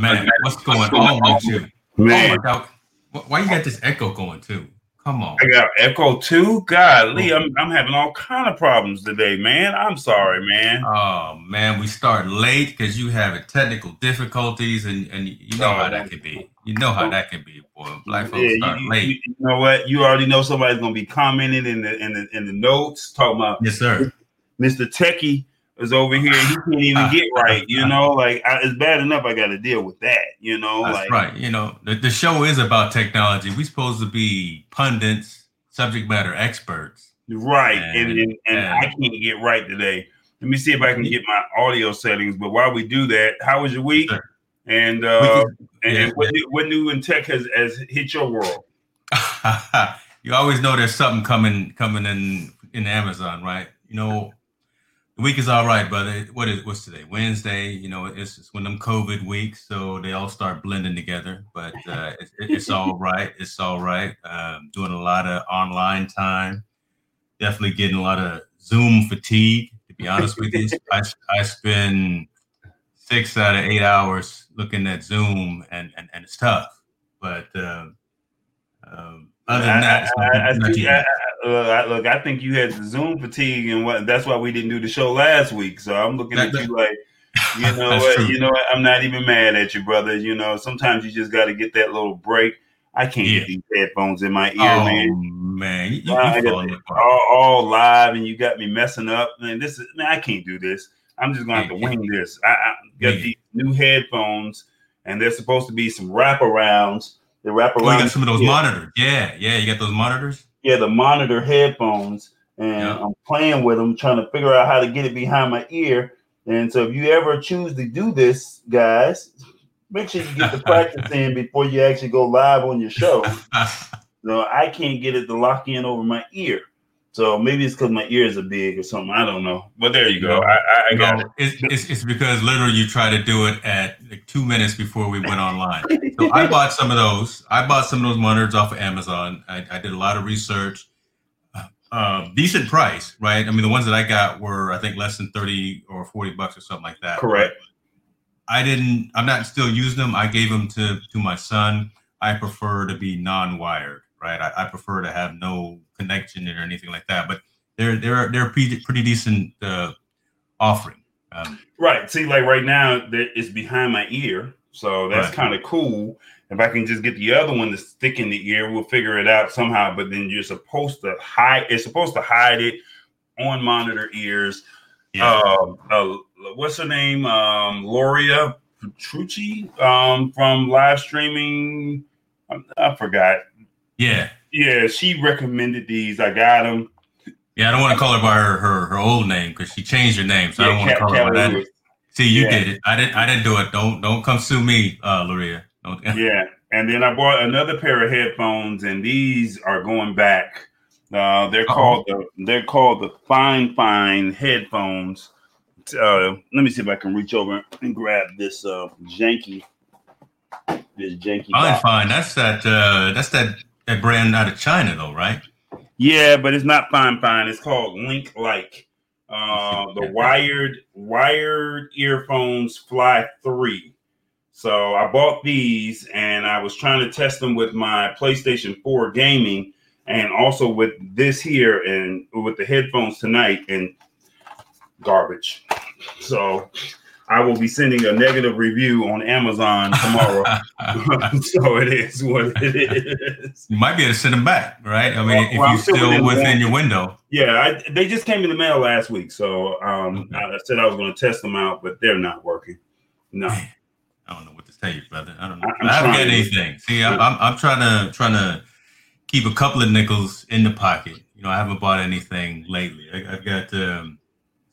brother man, what's going on with you? Man. Oh my God. Why you got this echo going too? Come on. I got echo too. Golly, oh. I'm I'm having all kind of problems today, man. I'm sorry, man. Oh man, we start late because you have technical difficulties, and and you know oh, how that can be. You know how that can be, boy. Black folks yeah, start you, late. You, you, know what? You already know somebody's gonna be commenting in the in the in the notes talking about yes, sir. Mr. Techie is over here. He can't even get right. You know, like I, it's bad enough. I got to deal with that. You know, That's like right. You know, the, the show is about technology. We're supposed to be pundits, subject matter experts. Right, and and, and, and, I can't get right today. Let me see if I can get my audio settings. But while we do that, how was your week? Sure. And uh, and, yeah, what, New, what new in tech has, has hit your world? you always know there's something coming coming in in Amazon, right? You know, the week is all right, brother. What is what's today? Wednesday. You know, it's, it's one of them COVID weeks, so they all start blending together. But uh, it, it's all right. It's all right. Um, doing a lot of online time. Definitely getting a lot of Zoom fatigue. To be honest with you, I, I spend six out of eight hours looking at Zoom, and and, and it's tough. But uh, um, other than that, I, I, uh, look, I think you had Zoom fatigue, and what that's why we didn't do the show last week. So I'm looking that, at you like, you know what, true. you know what, I'm not even mad at you, brother. You know, sometimes you just got to get that little break. I can't yeah. get these headphones in my ear, oh, man. Man, you, you all, all, live, and you got me messing up. Man, this is man, I can't do this. I'm just gonna have to wing this. I, I got yeah. these new headphones, and they're supposed to be some wraparounds. They wrap around. Oh, you got some of those monitors. Yeah, yeah, you got those monitors yeah, the monitor headphones, and yeah. I'm playing with them, trying to figure out how to get it behind my ear. And so, if you ever choose to do this, guys, make sure you get the practice in before you actually go live on your show. no, I can't get it to lock in over my ear. So maybe it's because my ears are big or something. I don't know. But there you go. I, I got it. It's, it's, it's, because literally you try to do it at like two minutes before we went online. so I bought some of those. I bought some of those monitors off of Amazon. I, I did a lot of research. Uh, decent price, right? I mean, the ones that I got were, I think, less than 30 or 40 bucks or something like that. Correct. I didn't, I'm not still using them. I gave them to, to my son. I prefer to be non wired right? I, I, prefer to have no connection or anything like that. But they're they're they're pretty pretty decent uh, offering. Um, right. See, like right now, it's behind my ear, so that's right. kind of cool. If I can just get the other one to stick in the ear, we'll figure it out somehow. But then you're supposed to hide. It's supposed to hide it on monitor ears. Yeah. Uh, uh, what's her name? Um, Luria Petrucci um, from live streaming. I, I forgot yeah. Yeah, she recommended these. I got them. Yeah, I don't want to call her by her her, her old name because she changed her name, so yeah, I don't want to call her by that. See, you yeah. did it. I didn't. I didn't do it. Don't don't come sue me, uh, Luria. Don't. yeah, and then I bought another pair of headphones, and these are going back. Uh, they're Uh-oh. called the they're called the Fine Fine headphones. Uh, let me see if I can reach over and grab this uh, janky. This janky. Fine box. Fine. That's that. Uh, that's that that brand out of China though, right? Yeah, but it's not fine fine. It's called Link Like. Uh, the wired wired earphones Fly Three. So I bought these and I was trying to test them with my PlayStation 4 gaming and also with this here and with the headphones tonight and garbage. So I will be sending a negative review on Amazon tomorrow. so it is what it is. You might be able to send them back, right? I mean, well, if well, you're still, still within, your window. Yeah, I, they just came in the mail last week, so um, okay. I said I was going to test them out, but they're not working. No. I don't know what to tell you, brother. I don't know. I, I haven't got anything. See, I'm, I'm, I'm trying to trying to keep a couple of nickels in the pocket. You know, I haven't bought anything lately. I, have got um,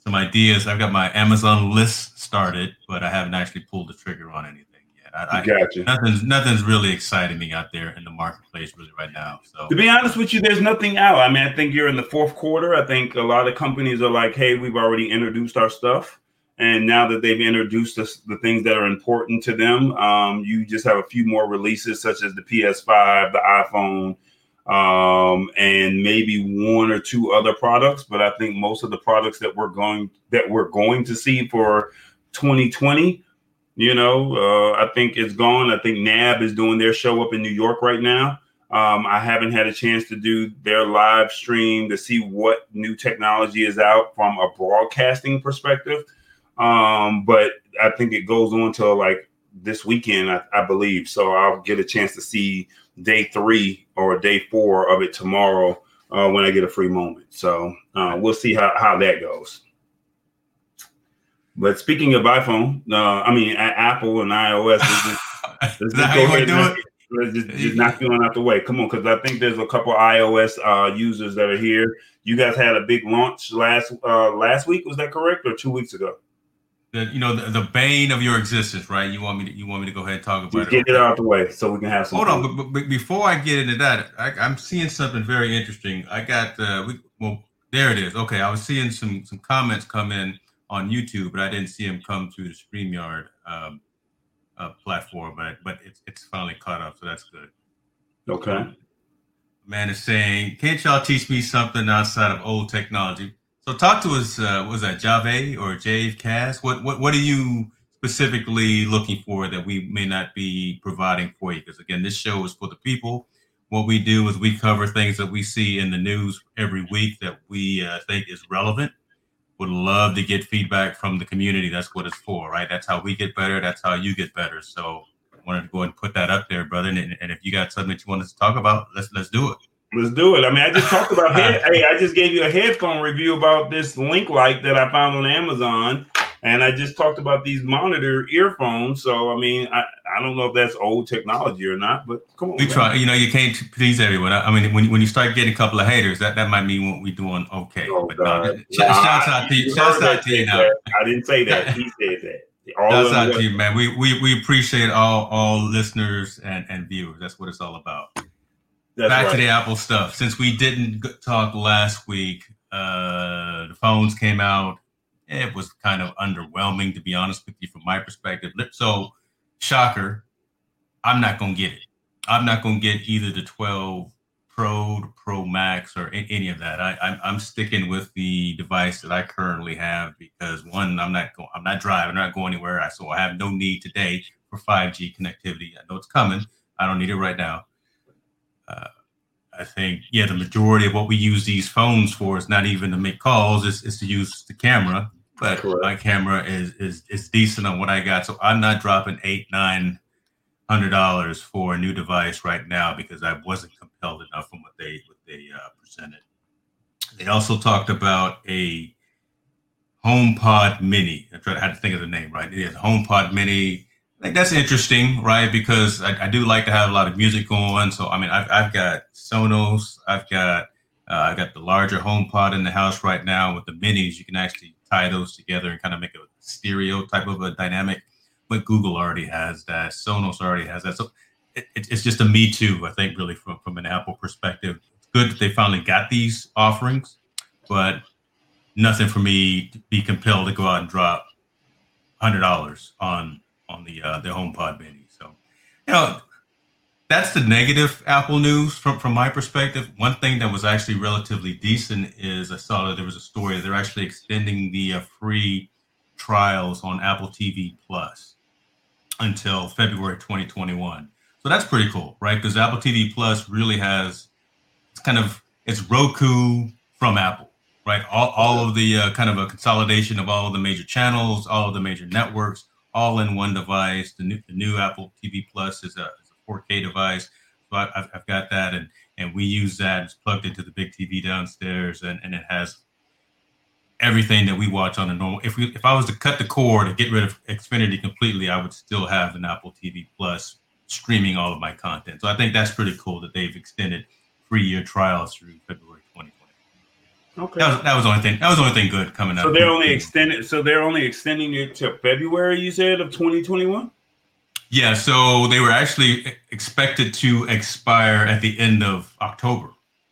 some ideas. I've got my Amazon list started, but I haven't actually pulled the trigger on anything yet. I, I gotcha. Nothing's nothing's really exciting me out there in the marketplace really right now. So to be honest with you, there's nothing out. I mean, I think you're in the fourth quarter. I think a lot of companies are like, "Hey, we've already introduced our stuff." And now that they've introduced us, the things that are important to them, um, you just have a few more releases, such as the PS5, the iPhone, um, and maybe one or two other products. But I think most of the products that we're going that we're going to see for 2020 You know, uh, I think it's gone. I think NAB is doing their show up in New York right now. Um, I haven't had a chance to do their live stream to see what new technology is out from a broadcasting perspective. Um, but I think it goes on till like this weekend, I, I, believe. So I'll get a chance to see day three or day four of it tomorrow uh, when I get a free moment. So uh, we'll see how, how that goes. But speaking of iPhone, uh, I mean Apple and iOS, let's just, let's just go ahead and let's just, just knock you out the way. Come on, because I think there's a couple iOS uh, users that are here. You guys had a big launch last uh, last week. Was that correct, or two weeks ago? The, you know the, the bane of your existence, right? You want me to you want me to go ahead and talk about just it? Get it out the way so we can have some. Hold on, but, but, before I get into that, I, am seeing something very interesting. I got uh, we well there it is. Okay, I was seeing some some comments come in on YouTube, but I didn't see them come through the StreamYard um, uh, platform. But but it's it's finally caught up, so that's good. Okay. Man is saying, "Can't y'all teach me something outside of old technology?" So talk to us. Uh, was that Jave or Jave Cast? What what what are you specifically looking for that we may not be providing for you? Because again, this show is for the people. What we do is we cover things that we see in the news every week that we uh, think is relevant would love to get feedback from the community. That's what it's for, right? That's how we get better. That's how you get better. So wanted to go and put that up there, brother. And, and if you got something that you want us to talk about, let's let's do it. Let's do it. I mean, I just talked about head. hey, I just gave you a headphone review about this link light that I found on Amazon and I just talked about these monitor earphones. So I mean, I, I don't know if that's old technology or not, but come on. We try. You know, you can't please everyone. I mean, when, when you start getting a couple of haters, that, that might mean what we're doing okay. Oh, but no, shouts out to you. Shouts out to you now. I didn't say that. He said that. All Shouts out to you, man. We, we we appreciate all all listeners and, and viewers. That's what it's all about. That's Back right. to the Apple stuff. Since we didn't talk last week, uh, the phones came out it was kind of underwhelming, to be honest with you, from my perspective. So, shocker, I'm not going to get it. I'm not going to get either the 12 Pro, Pro Max, or any of that. I, I'm, I'm sticking with the device that I currently have because one, I'm not going, I'm not driving, I'm not going anywhere. So I have no need today for 5G connectivity. I know it's coming. I don't need it right now. Uh, I think, yeah, the majority of what we use these phones for is not even to make calls, it's, it's to use the camera but Correct. my camera is is is decent on what I got. So I'm not dropping eight nine hundred dollars for a new device right now because I wasn't compelled enough from what they what they uh, presented. They also talked about a HomePod Mini. I tried I had to think of the name right. It is HomePod Mini. I think that's interesting, right? Because I, I, do like to have a lot of music on. So I mean, I've, I've got Sonos, I've got uh, I got the larger HomePod in the house right now. With the minis, you can actually tie those together and kind of make a stereo type of a dynamic. But Google already has that. Sonos already has that. So it, it, it's just a me too, I think, really, from, from an Apple perspective. Good that they finally got these offerings, but nothing for me to be compelled to go out and drop hundred dollars on on the uh, the HomePod mini. So, you know, that's the negative Apple news from, from my perspective. One thing that was actually relatively decent is I saw that there was a story they're actually extending the uh, free trials on Apple TV Plus until February 2021. So that's pretty cool, right? Because Apple TV Plus really has it's kind of it's Roku from Apple, right? All, all of the uh, kind of a consolidation of all of the major channels, all of the major networks, all in one device. The new, the new Apple TV Plus is a 4K device. So I, have I've got that, and and we use that. It's plugged into the big TV downstairs, and, and it has everything that we watch on a normal. If we if I was to cut the cord and get rid of Xfinity completely, I would still have an Apple TV Plus streaming all of my content. So I think that's pretty cool that they've extended free year trials through February 2020. Okay, that was that was the only thing. That was the only thing good coming up. So they're only extended. So they're only extending it to February. You said of 2021. Yeah, so they were actually expected to expire at the end of October,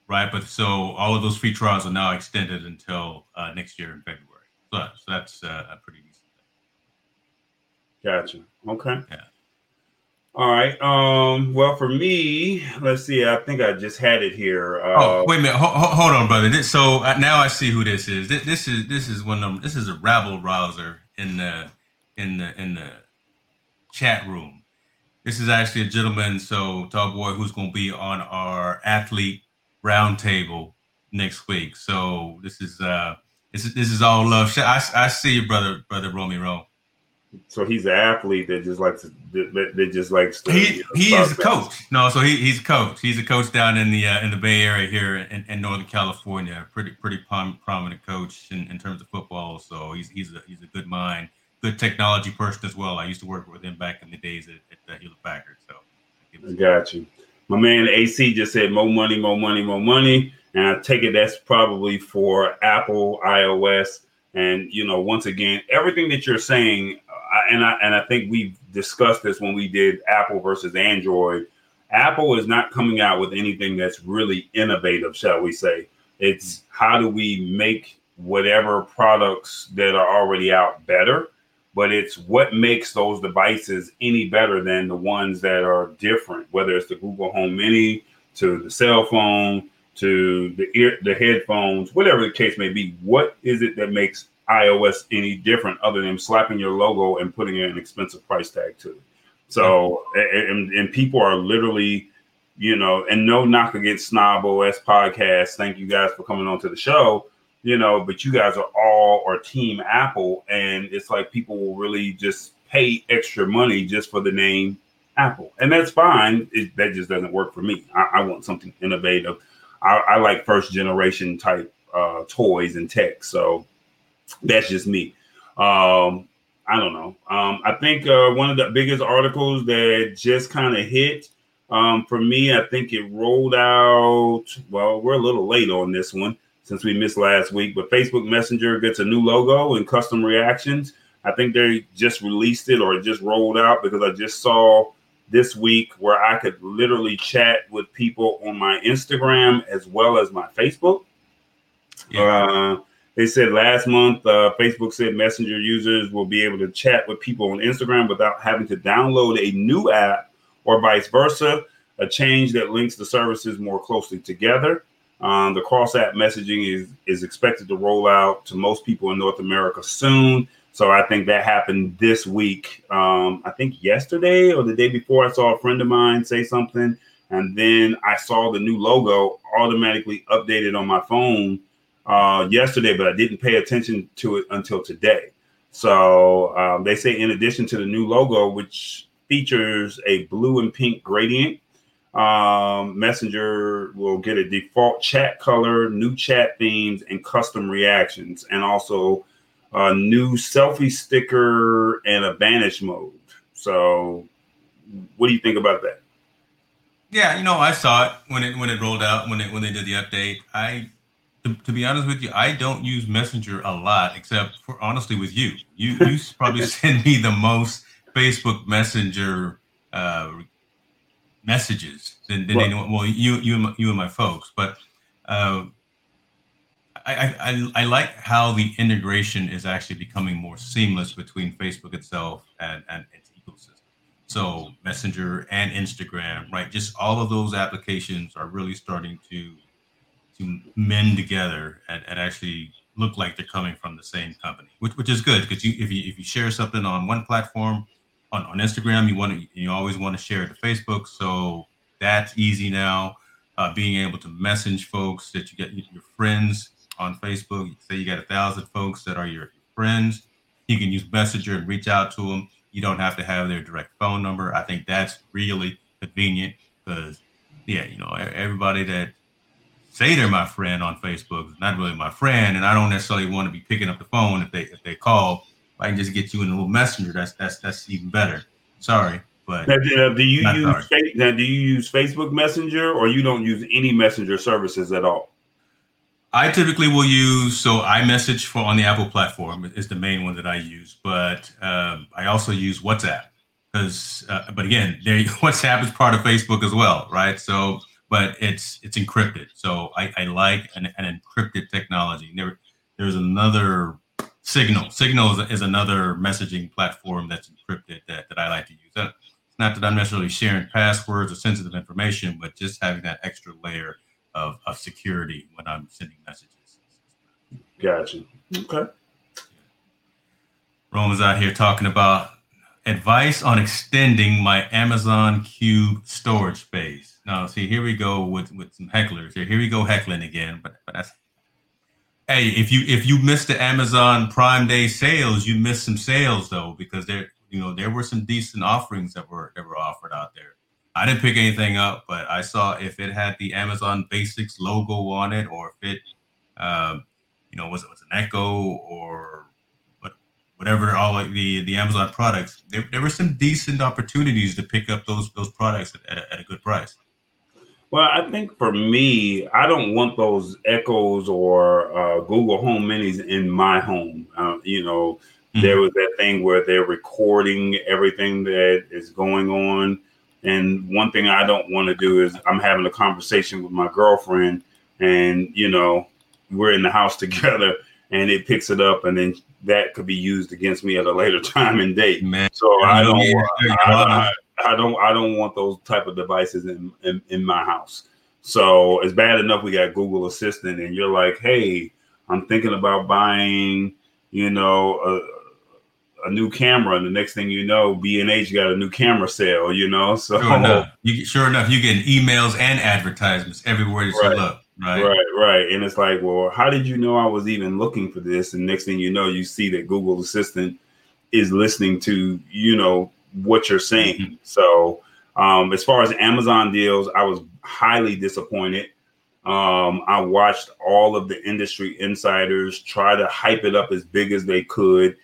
right? But so all of those free trials are now extended until uh, next year in February. So, so that's uh, a pretty decent thing. Gotcha. Okay. Yeah. All right. Um. Well, for me, let's see. I think I just had it here. Uh, oh, wait a minute. Ho- ho- hold on, brother. This, so uh, now I see who this is. This, this, is this is one of them. This is a rabble rouser in the in the in the chat room. This is actually a gentleman, so Tall Boy, who's going to be on our athlete roundtable next week. So this is uh this is this is all love. I, I see you, brother, brother Romeo. So he's an athlete that just likes to, that, that just likes to, he he is a coach. No, so he, he's a coach. He's a coach down in the uh, in the Bay Area here in, in Northern California. Pretty pretty prom, prominent coach in, in terms of football. So he's he's a he's a good mind, good technology person as well. I used to work with him back in the days at, at the Hewlett Packard. So I got you. My man AC just said more money, more money, more money, and I take it that's probably for Apple iOS. And you know, once again, everything that you're saying and I and I think we discussed this when we did Apple versus Android. Apple is not coming out with anything that's really innovative, shall we say? It's how do we make whatever products that are already out better, but it's what makes those devices any better than the ones that are different, whether it's the Google Home Mini to the cell phone to the ear, the headphones, whatever the case may be. What is it that makes iOS any different other than slapping your logo and putting an expensive price tag to it. So, and, and people are literally, you know, and no knock against Snob OS podcast. Thank you guys for coming on to the show, you know, but you guys are all or team Apple. And it's like people will really just pay extra money just for the name Apple. And that's fine. It, that just doesn't work for me. I, I want something innovative. I, I, like first generation type uh, toys and tech. So, that's just me. Um, I don't know. Um, I think uh, one of the biggest articles that just kind of hit um, for me, I think it rolled out. Well, we're a little late on this one since we missed last week, but Facebook Messenger gets a new logo and custom reactions. I think they just released it or just rolled out because I just saw this week where I could literally chat with people on my Instagram as well as my Facebook. Yeah. Uh, they said last month, uh, Facebook said Messenger users will be able to chat with people on Instagram without having to download a new app or vice versa, a change that links the services more closely together. Um, the cross app messaging is, is expected to roll out to most people in North America soon. So I think that happened this week. Um, I think yesterday or the day before, I saw a friend of mine say something. And then I saw the new logo automatically updated on my phone uh, yesterday, but I didn't pay attention to it until today. So um, they say, in addition to the new logo, which features a blue and pink gradient, um, Messenger will get a default chat color, new chat themes, and custom reactions, and also a new selfie sticker and a vanish mode. So, what do you think about that? Yeah, you know, I saw it when it when it rolled out when it when they did the update. I to, to, be honest with you, I don't use Messenger a lot, except for honestly with you. You you probably send me the most Facebook Messenger uh, messages than, than well, anyone. Well, you you and my, you and my folks, but uh, I, I I like how the integration is actually becoming more seamless between Facebook itself and and its ecosystem. So Messenger and Instagram, right? Just all of those applications are really starting to to mend together and, and actually look like they're coming from the same company, which, which is good because you if you if you share something on one platform, on, on Instagram, you want to you always want to share it to Facebook. So that's easy now. Uh, being able to message folks that you get your friends on Facebook. Say you got a thousand folks that are your friends, you can use Messenger and reach out to them. You don't have to have their direct phone number. I think that's really convenient because yeah, you know everybody that say they're my friend on Facebook is not really my friend, and I don't necessarily want to be picking up the phone if they if they call. If I can just get you in a little messenger. That's that's that's even better. Sorry, but now, do you use now, do you use Facebook Messenger or you don't use any messenger services at all? I typically will use so iMessage for on the Apple platform is the main one that I use, but um, I also use WhatsApp because, uh, but again, there WhatsApp is part of Facebook as well, right? So but it's it's encrypted. So I, I like an, an, encrypted technology. There, there's another Signal. Signal is, is, another messaging platform that's encrypted that, that I like to use. It's not that I'm necessarily sharing passwords or sensitive information, but just having that extra layer of, of security when I'm sending messages. Gotcha. Okay. Roman's out here talking about advice on extending my Amazon Cube storage space. Now, see, here we go with with some hecklers. Here, here we go heckling again. But but that's hey, if you if you missed the Amazon Prime Day sales, you missed some sales though because there you know there were some decent offerings that were that were offered out there. I didn't pick anything up, but I saw if it had the Amazon Basics logo on it, or if it, um, you know, was it was an Echo or what, whatever all of the the Amazon products. There, there were some decent opportunities to pick up those those products at, at, a, good price. Well, I think for me, I don't want those Echoes or uh, Google Home Minis in my home. Uh, you know, mm-hmm. there was that thing where they're recording everything that is going on and one thing I don't want to do is I'm having a conversation with my girlfriend, and you know, we're in the house together, and it picks it up, and then that could be used against me at a later time and date. Man, so I don't, I, I, don't, I don't want those type of devices in, in in my house. So it's bad enough we got Google Assistant, and you're like, hey, I'm thinking about buying, you know, a a new camera, and the next thing you know, B and H got a new camera sale. You know, so sure enough, you, sure enough, you get emails and advertisements everywhere that right. you look. Right, right, right. And it's like, well, how did you know I was even looking for this? And next thing you know, you see that Google Assistant is listening to you know what you're saying. Mm-hmm. So, um, as far as Amazon deals, I was highly disappointed. Um, I watched all of the industry insiders try to hype it up as big as they could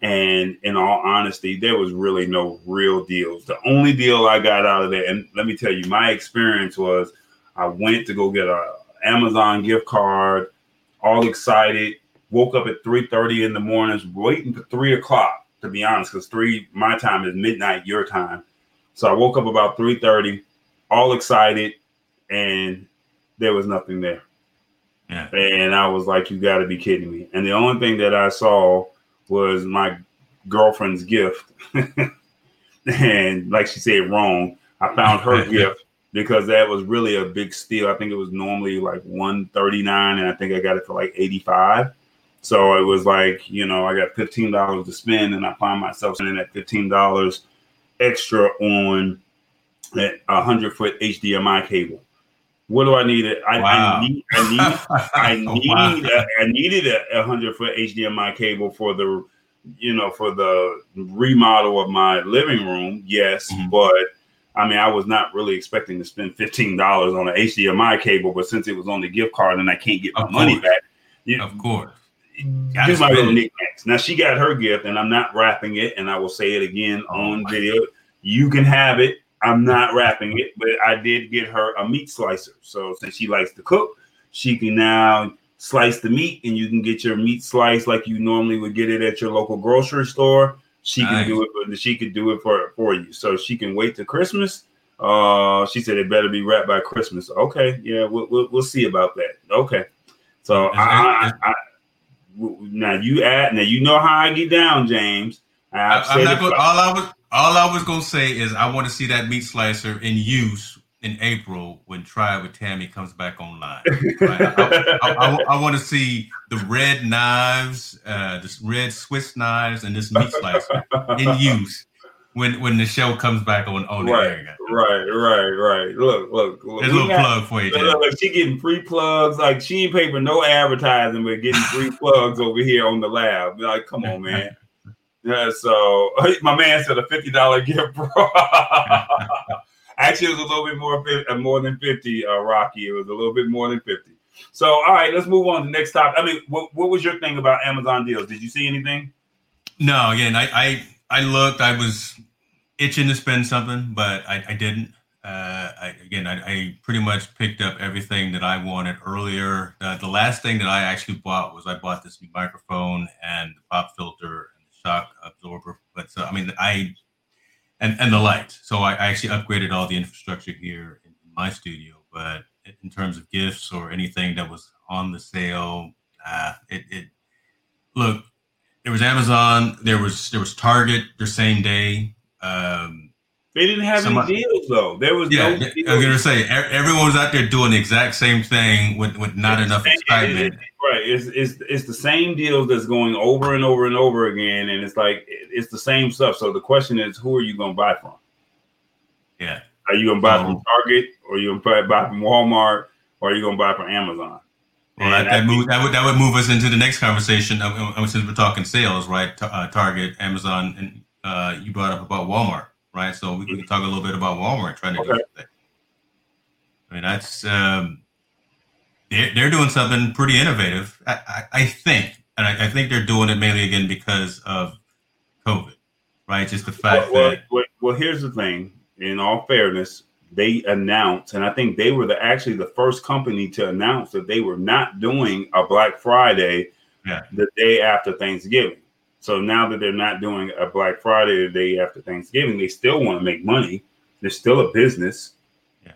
and in all honesty, there was really no real deals. The only deal I got out of there, and let me tell you, my experience was I went to go get a Amazon gift card, all excited, woke up at 3:30 in the mornings, waiting for three o'clock, to be honest, because three my time is midnight your time. So I woke up about 3:30, all excited, and there was nothing there. Yeah. And I was like, you gotta be kidding me. And the only thing that I saw was my girlfriend's gift. and like she said, wrong. I found her gift because that was really a big steal. I think it was normally like 139 and I think I got it for like 85. So it was like, you know, I got $15 to spend and I find myself spending that $15 extra on a 100 foot HDMI cable. What do I need? I, wow. I need. I need. I need. wow. a, I needed a, a hundred foot HDMI cable for the, you know, for the remodel of my living room. Yes, mm-hmm. but I mean, I was not really expecting to spend fifteen dollars on an HDMI cable, but since it was on the gift card and I can't get my of money back, you, of course. Do my little knickknacks. Now she got her gift, and I'm not wrapping it. And I will say it again oh on video. You can have it I'm not wrapping it, but I did get her a meat slicer. So since she likes to cook, she can now slice the meat and you can get your meat slice like you normally would get it at your local grocery store. She nice. can do it, but she could do it for for you. So she can wait to Christmas. Uh, she said it better be wrapped by Christmas. Okay, yeah, we'll we'll, we'll see about that. Okay, so I, I, I, now you add now you know how I get down, James. I, am not going. All I was all I was gonna say is I want to see that meat slicer in use in April when Try with Tammy comes back online. Right? I, I, I, I want to see the red knives, uh, this red Swiss knives, and this meat slicer in use when when the show comes back on on right, the air. Right, right, right. Look, look. look There's a little plug for you. Look, look, she getting free plugs. Like she ain't paying for no advertising, but getting free plugs over here on the lab. Like, come on, man. Yeah, so my man said a fifty dollar gift, bro. Actually, it was a little bit more uh, more than fifty, uh, Rocky. It was a little bit more than fifty. So, all right, let's move on to the next topic. I mean, what, what was your thing about Amazon deals? Did you see anything? No, again, I I, I looked. I was itching to spend something, but I, I didn't. Uh, I, again, I, I, pretty much picked up everything that I wanted earlier. Uh, the last thing that I actually bought was I bought this microphone and the pop filter shock absorber. But so I mean, I and and the light. So I, I actually upgraded all the infrastructure here in my studio. But in terms of gifts or anything that was on the sale, uh, it, it look there was Amazon, there was there was Target the same day. Um, They didn't have Somebody, any deals though. There was yeah. No I was gonna say everyone was out there doing the exact same thing with with not it's enough excitement. It, right. It's, it's it's the same deals that's going over and over and over again, and it's like it's the same stuff. So the question is, who are you gonna buy from? Yeah. Are you gonna buy um, from Target, or are you gonna buy from Walmart, or are you gonna buy from Amazon? Well, that, that, move, that, would that would move us into the next conversation. since we're talking sales, right? Uh, Target, Amazon, and uh, you brought up about Walmart, right? So we, can talk a little bit about Walmart trying to okay. do that. I mean, that's um, they're, they're doing something pretty innovative. I, I, I think, and I, I, think they're doing it mainly again because of COVID, right? Just the fact well, that. Well, well, here's the thing. In all fairness, they announced, and I think they were the actually the first company to announce that they were not doing a Black Friday yeah. the day after Thanksgiving. So now that they're not doing a Black Friday the day after Thanksgiving, they still want to make money. They're still a business. Yeah.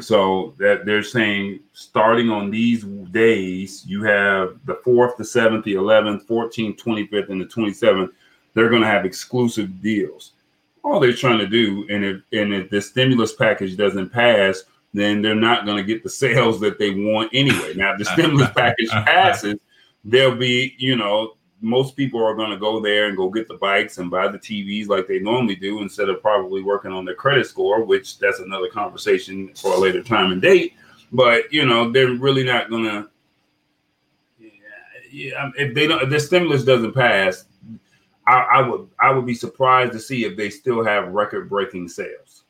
So that they're saying starting on these days, you have the 4th, the 7th, the 11th, 14th, 25th, and the 27th. They're going to have exclusive deals all they're trying to do, and if and if the stimulus package doesn't pass, then they're not going to get the sales that they want anyway. Now, if the stimulus package passes, there'll be, you know, most people are going to go there and go get the bikes and buy the TVs like they normally do instead of probably working on their credit score, which that's another conversation for a later time and date. But you know, they're really not going to. Yeah, if they don't, if the stimulus doesn't pass, I, I would I would be surprised to see if they still have record breaking sales.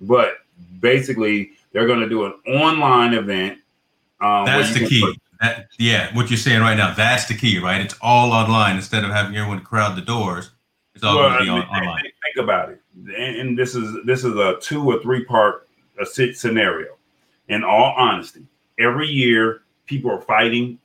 But basically, they're going to do an online event. Um, that's the key. That, yeah, what you're saying right now, that's the key, right? It's all online instead of having everyone crowd the doors. It's all well, going to be I mean, online. Think about it, and this is this is a two or three part a scenario. In all honesty, every year people are fighting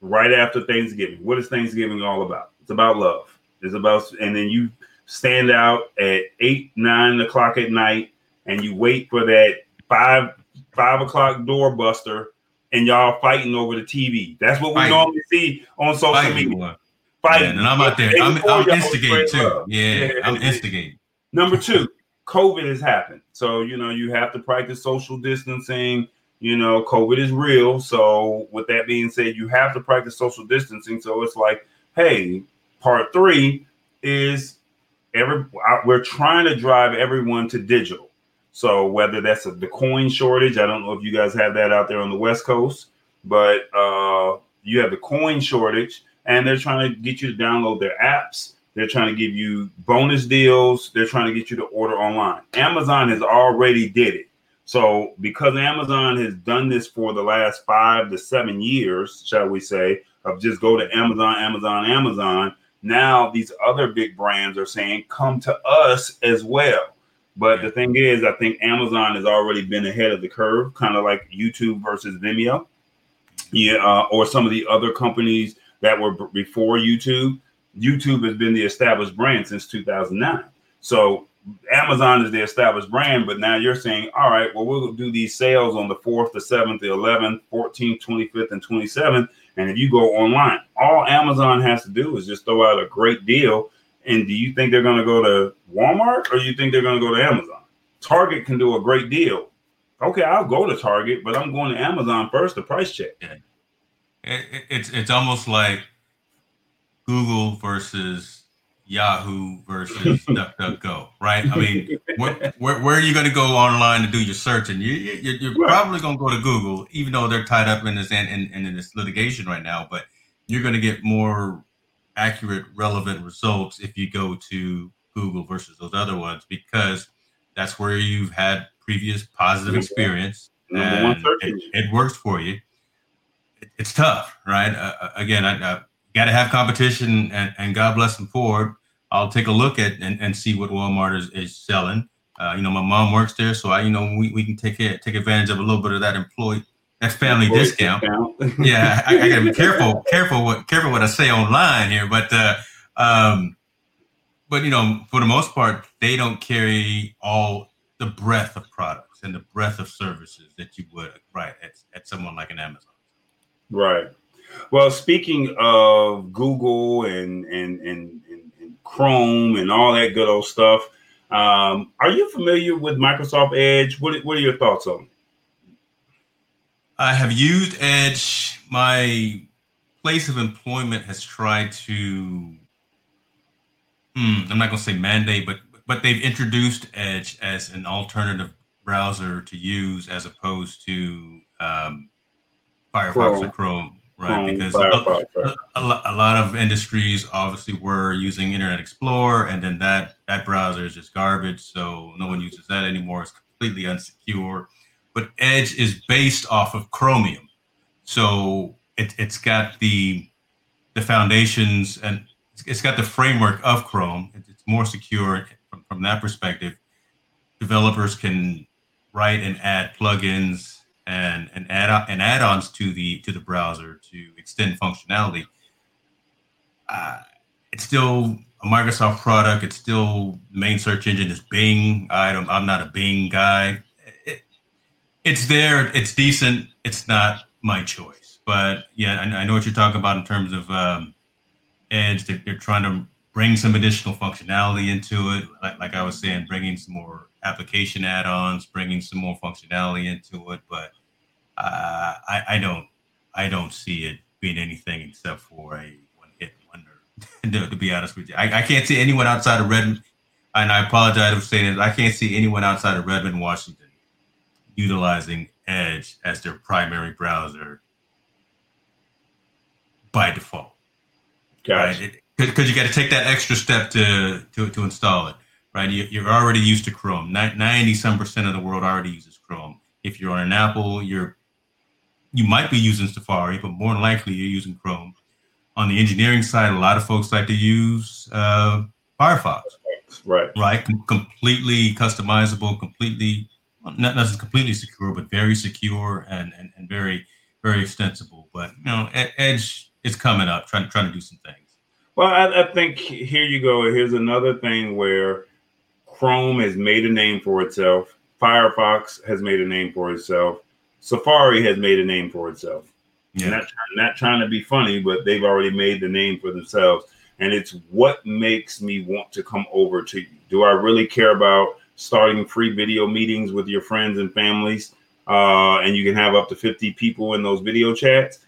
right after Thanksgiving. What is Thanksgiving all about? It's about love. It's about, and then you stand out at eight, nine o'clock at night, and you wait for that five, five o'clock doorbuster, and y'all fighting over the TV. That's what we fighting. normally see on social fighting. media. Fighting, and I'm out there. I'm, I'm instigating too. Yeah, yeah, I'm instigating. Number two, COVID has happened, so you know you have to practice social distancing. You know, COVID is real. So, with that being said, you have to practice social distancing. So it's like, hey, Part three is every we're trying to drive everyone to digital. So whether that's a, the coin shortage, I don't know if you guys have that out there on the West Coast, but uh, you have the coin shortage, and they're trying to get you to download their apps. They're trying to give you bonus deals. They're trying to get you to order online. Amazon has already did it. So because Amazon has done this for the last five to seven years, shall we say, of just go to Amazon, Amazon, Amazon, now these other big brands are saying, come to us as well. But the thing is, I think Amazon has already been ahead of the curve, kind of like YouTube versus Vimeo, yeah, uh, or some of the other companies that were b- before YouTube. YouTube has been the established brand since 2009. So Amazon is the established brand, but now you're saying, all right, well, we'll do these sales on the 4th, the 7th, the 11th, 14th, 25th, and 27th. And if you go online, all Amazon has to do is just throw out a great deal. And do you think they're going to go to Walmart or you think they're going to go to Amazon? Target can do a great deal. Okay, I'll go to Target, but I'm going to Amazon first to price check. Yeah. It, it's it's almost like Google versus Yahoo versus DuckDuckGo, right? I mean, where, where, where, are you going to go online to do your searching? You, you, are right. probably going to go to Google, even though they're tied up in this in, in, in this litigation right now. But you're going to get more accurate, relevant results if you go to Google versus those other ones because that's where you've had previous positive experience and it, it, works for you. It, it's tough, right? Uh, uh again, I, I got to have competition, and, and God bless them for it. I'll take a look at and, and see what Walmart is, is selling. Uh, you know, my mom works there, so I, you know, we, we can take take advantage of a little bit of that employee that family discount. discount. yeah, I, I, gotta be careful, careful what careful what I say online here, but uh, um, but you know, for the most part, they don't carry all the breadth of products and the breadth of services that you would right at, at someone like an Amazon. Right. Well, speaking of Google and and and, and, and Chrome and all that good old stuff, Um, are you familiar with Microsoft Edge? What, what are your thoughts on it? I have used Edge. My place of employment has tried to. Hmm, I'm not going to say mandate, but but they've introduced Edge as an alternative browser to use as opposed to um, Firefox Chrome. or Chrome, right? Chrome, because Firefox, a, a, a, lot of industries obviously were using Internet Explorer, and then that that browser is just garbage, so no one uses that anymore. It's completely unsecure. But Edge is based off of Chromium, so it, it's got the the foundations and it's got the framework of Chrome. It's more secure from, from that perspective. Developers can write and add plugins and and add and add-ons to the to the browser to extend functionality. Uh, it's still a Microsoft product. It's still main search engine is Bing. I don't, I'm not a Bing guy. It, it's there. It's decent. It's not my choice but yeah, I, I, know what you're talking about in terms of um, Edge. They're, they're, trying to bring some additional functionality into it. Like, like I was saying, bringing some more application add-ons, bringing some more functionality into it. But uh, I, I don't, I don't see it being anything except for a one-hit wonder. to, to, be honest with you, I, I can't see anyone outside of Redmond. And I apologize for saying it. I can't see anyone outside of Redmond, Washington, utilizing Edge as their primary browser by default. Gotcha. Right? Because you got to take that extra step to to, to install it, right? You, are already used to Chrome. Ninety some percent of the world already uses Chrome. If you're on an Apple, you're you might be using Safari, but more than likely you're using Chrome. On the engineering side, a lot of folks like to use uh, Firefox. Right. Right. Com- completely customizable, completely not necessarily completely secure, but very secure and, and, and very, very extensible. But you know, Edge is coming up, trying trying to do some things. Well, I, I think here you go. Here's another thing where Chrome has made a name for itself. Firefox has made a name for itself. Safari has made a name for itself. Yeah. Not, not trying to be funny, but they've already made the name for themselves. And it's what makes me want to come over to you. Do I really care about starting free video meetings with your friends and families? Uh, and you can have up to 50 people in those video chats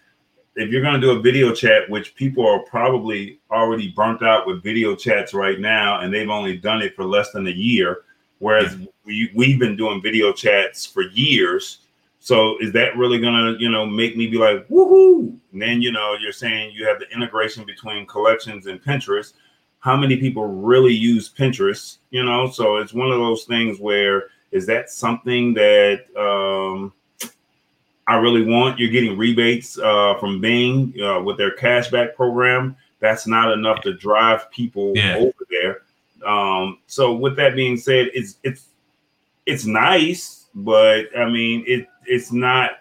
if you're going to do a video chat, which people are probably already burnt out with video chats right now, and they've only done it for less than a year, whereas we, we've been doing video chats for years. So is that really to, you know, make me be like, woohoo? And then, you know, you're saying you have the integration between collections and Pinterest. How many people really use Pinterest? You know, so it's one of those things where is that something that, um, I really want. You're getting rebates uh, from Bing uh, with their cashback program. That's not enough to drive people yeah. over there. Um, so with that being said, it's it's it's nice, but I mean it it's not.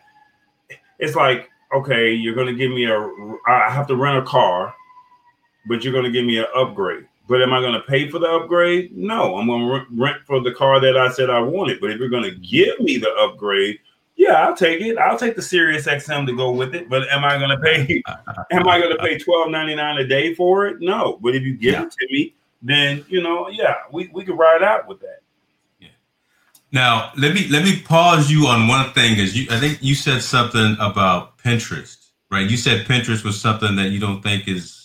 It's like okay, you're going to give me a. I have to rent a car, but you're going to give me an upgrade. But am I going to pay for the upgrade? No, I'm going to rent for the car that I said I wanted. But if you're going to give me the upgrade, yeah, I'll take it. I'll take the Sirius XM to go with it. But am I going to pay? am I going to pay twelve ninety nine a day for it? No. But if you give yeah. it to me, then you know, yeah, we we could ride out with that. Yeah. Now let me let me pause you on one thing. Is you? I think you said something about Pinterest, right? You said Pinterest was something that you don't think is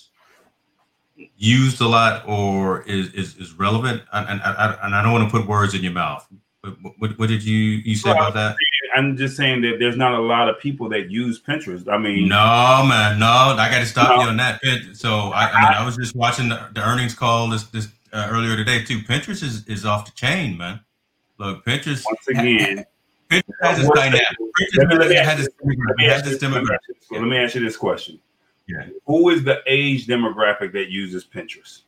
used a lot or is is, is relevant. And, and, and I don't want to put words in your mouth. But what, what did you you say well, about that? I'm just saying that there's not a lot of people that use Pinterest. I mean, no, man, no, I got to stop no. you on that. So I, I, mean, I was just watching the, the earnings call this this uh, earlier today too. Pinterest is, is off the chain, man. Look, Pinterest once again. Pinterest has this dynamic. Pinterest has this demographic. Let me ask you this question. Yeah. Who is the age demographic that uses Pinterest?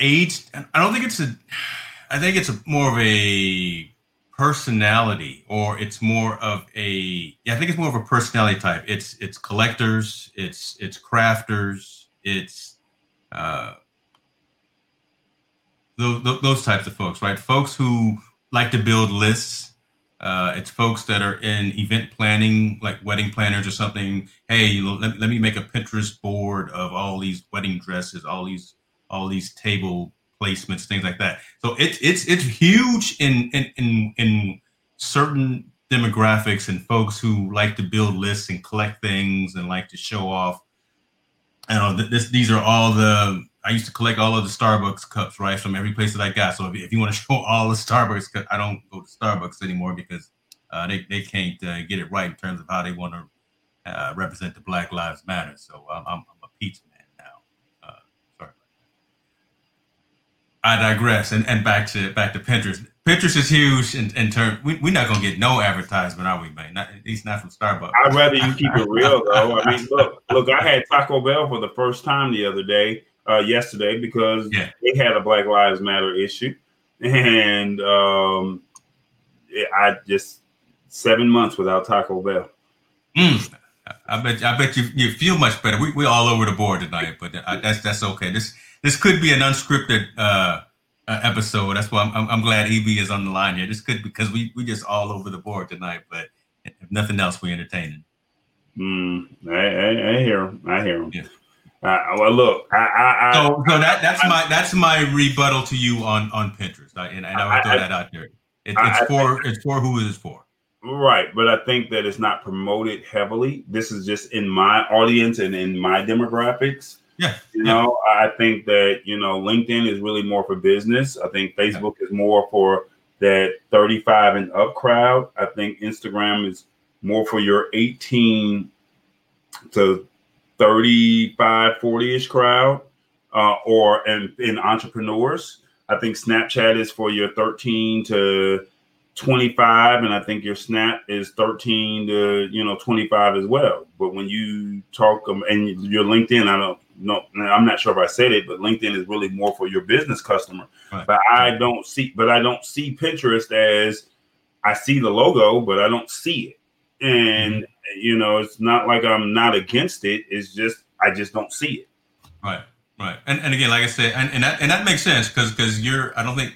Age? I don't think it's a. I think it's a more of a personality or it's more of a yeah, I think it's more of a personality type. It's it's collectors, it's it's crafters, it's uh those, those types of folks, right? Folks who like to build lists. Uh, it's folks that are in event planning, like wedding planners or something. Hey, let, let me make a Pinterest board of all these wedding dresses, all these all these table placements, things like that. So it's it's it's huge in in in, in certain demographics and folks who like to build lists and collect things and like to show off. I know this these are all the I used to collect all of the Starbucks cups, right, from every place that I got. So if, if you want to show all the Starbucks cups, I don't go to Starbucks anymore because uh, they, they can't uh, get it right in terms of how they want to uh, represent the Black Lives Matter. So I'm, I'm a pizza man now. Uh, sorry. I digress and, and back to back to Pinterest. Pinterest is huge in, in terms. We, we're not gonna get no advertisement, are we, man? Not, at least not from Starbucks. I'd rather you keep it real, though. I mean, look, look. I had Taco Bell for the first time the other day, uh, yesterday, because yeah. they had a Black Lives Matter issue, and um, I just seven months without Taco Bell. Mm. I bet I bet you you feel much better. We we all over the board tonight, but that's that's okay. This this could be an unscripted uh, uh, episode. That's why I'm, I'm, I'm glad EB is on the line here. This could because we we just all over the board tonight. But if nothing else, we're entertaining. Mm, I, I, I hear him. I hear him. Yeah. Uh, well, look, I, I, so so that that's I, my that's my rebuttal to you on on Pinterest, and, and I would throw that out there. It, it's for it's for who it is for. Right, but I think that it's not promoted heavily. This is just in my audience and in my demographics. Yeah. You know, I think that, you know, LinkedIn is really more for business. I think Facebook yeah. is more for that 35 and up crowd. I think Instagram is more for your 18 to 35, 40 ish crowd, uh, or and in entrepreneurs. I think Snapchat is for your 13 to 25 and i think your snap is 13 to you know 25 as well but when you talk um, and your linkedin i don't know i'm not sure if i said it but linkedin is really more for your business customer right. but i don't see but i don't see pinterest as i see the logo but i don't see it and you know it's not like i'm not against it it's just i just don't see it right right and, and again like i said and, and that and that makes sense because because you're i don't think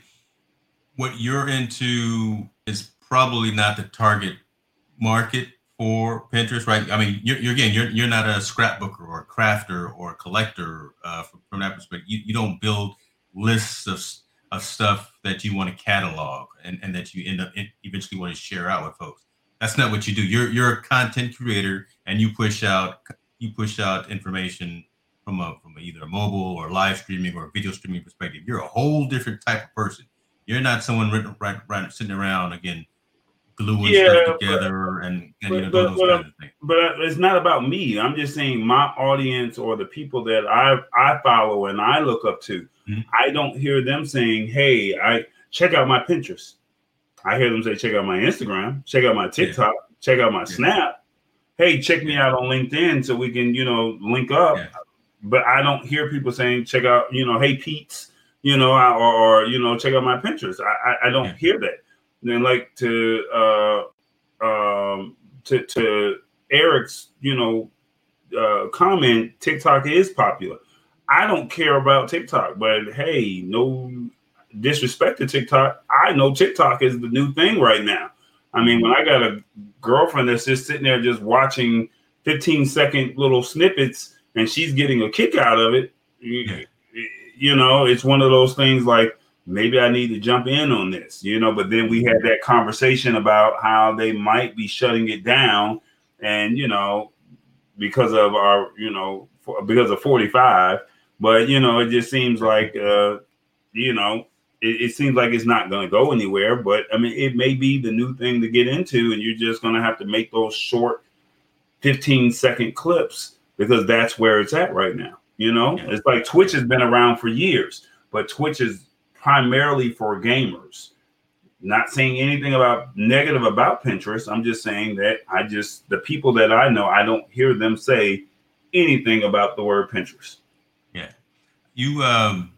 what you're into is probably not the target market for Pinterest, right? I mean, you're, you're again, you're you're not a scrapbooker or a crafter or a collector uh, from, from, that perspective. You, you don't build lists of of stuff that you want to catalog and, and that you end up eventually want to share out with folks. That's not what you do. You're you're a content creator and you push out you push out information from a from either a mobile or live streaming or video streaming perspective. You're a whole different type of person. You're not someone right, right, right sitting around again gluing yeah, stuff together but, and, and you know but, those but, kinds of things. But it's not about me. I'm just saying my audience or the people that I I follow and I look up to. Mm-hmm. I don't hear them saying, "Hey, I check out my Pinterest." I hear them say, "Check out my Instagram, check out my TikTok, yeah. check out my yeah. Snap." Hey, check me out on LinkedIn so we can, you know, link up. But I don't hear people saying, "Check out," you know, "Hey, Pete's." you know, or, or you know, check out my Pinterest. I, I, I don't hear that. And then like to uh um to to Eric's, you know, uh comment, TikTok is popular. I don't care about TikTok, but hey, no disrespect to TikTok. I know TikTok is the new thing right now. I mean, when I got a girlfriend that's just sitting there just watching 15 second little snippets and she's getting a kick out of it, you know, it's one of those things like maybe I need to jump in on this, you know. But then we had that conversation about how they might be shutting it down, and you know, because of our, you know, because of 45. But you know, it just seems like, uh, you know, it, it seems like it's not going to go anywhere. But I mean, it may be the new thing to get into, and you're just going to have to make those short 15 second clips because that's where it's at right now. You know, yeah. it's like Twitch has been around for years, but Twitch is primarily for gamers. Not saying anything about negative about Pinterest. I'm just saying that I just the people that I know, I don't hear them say anything about the word Pinterest. Yeah, you. um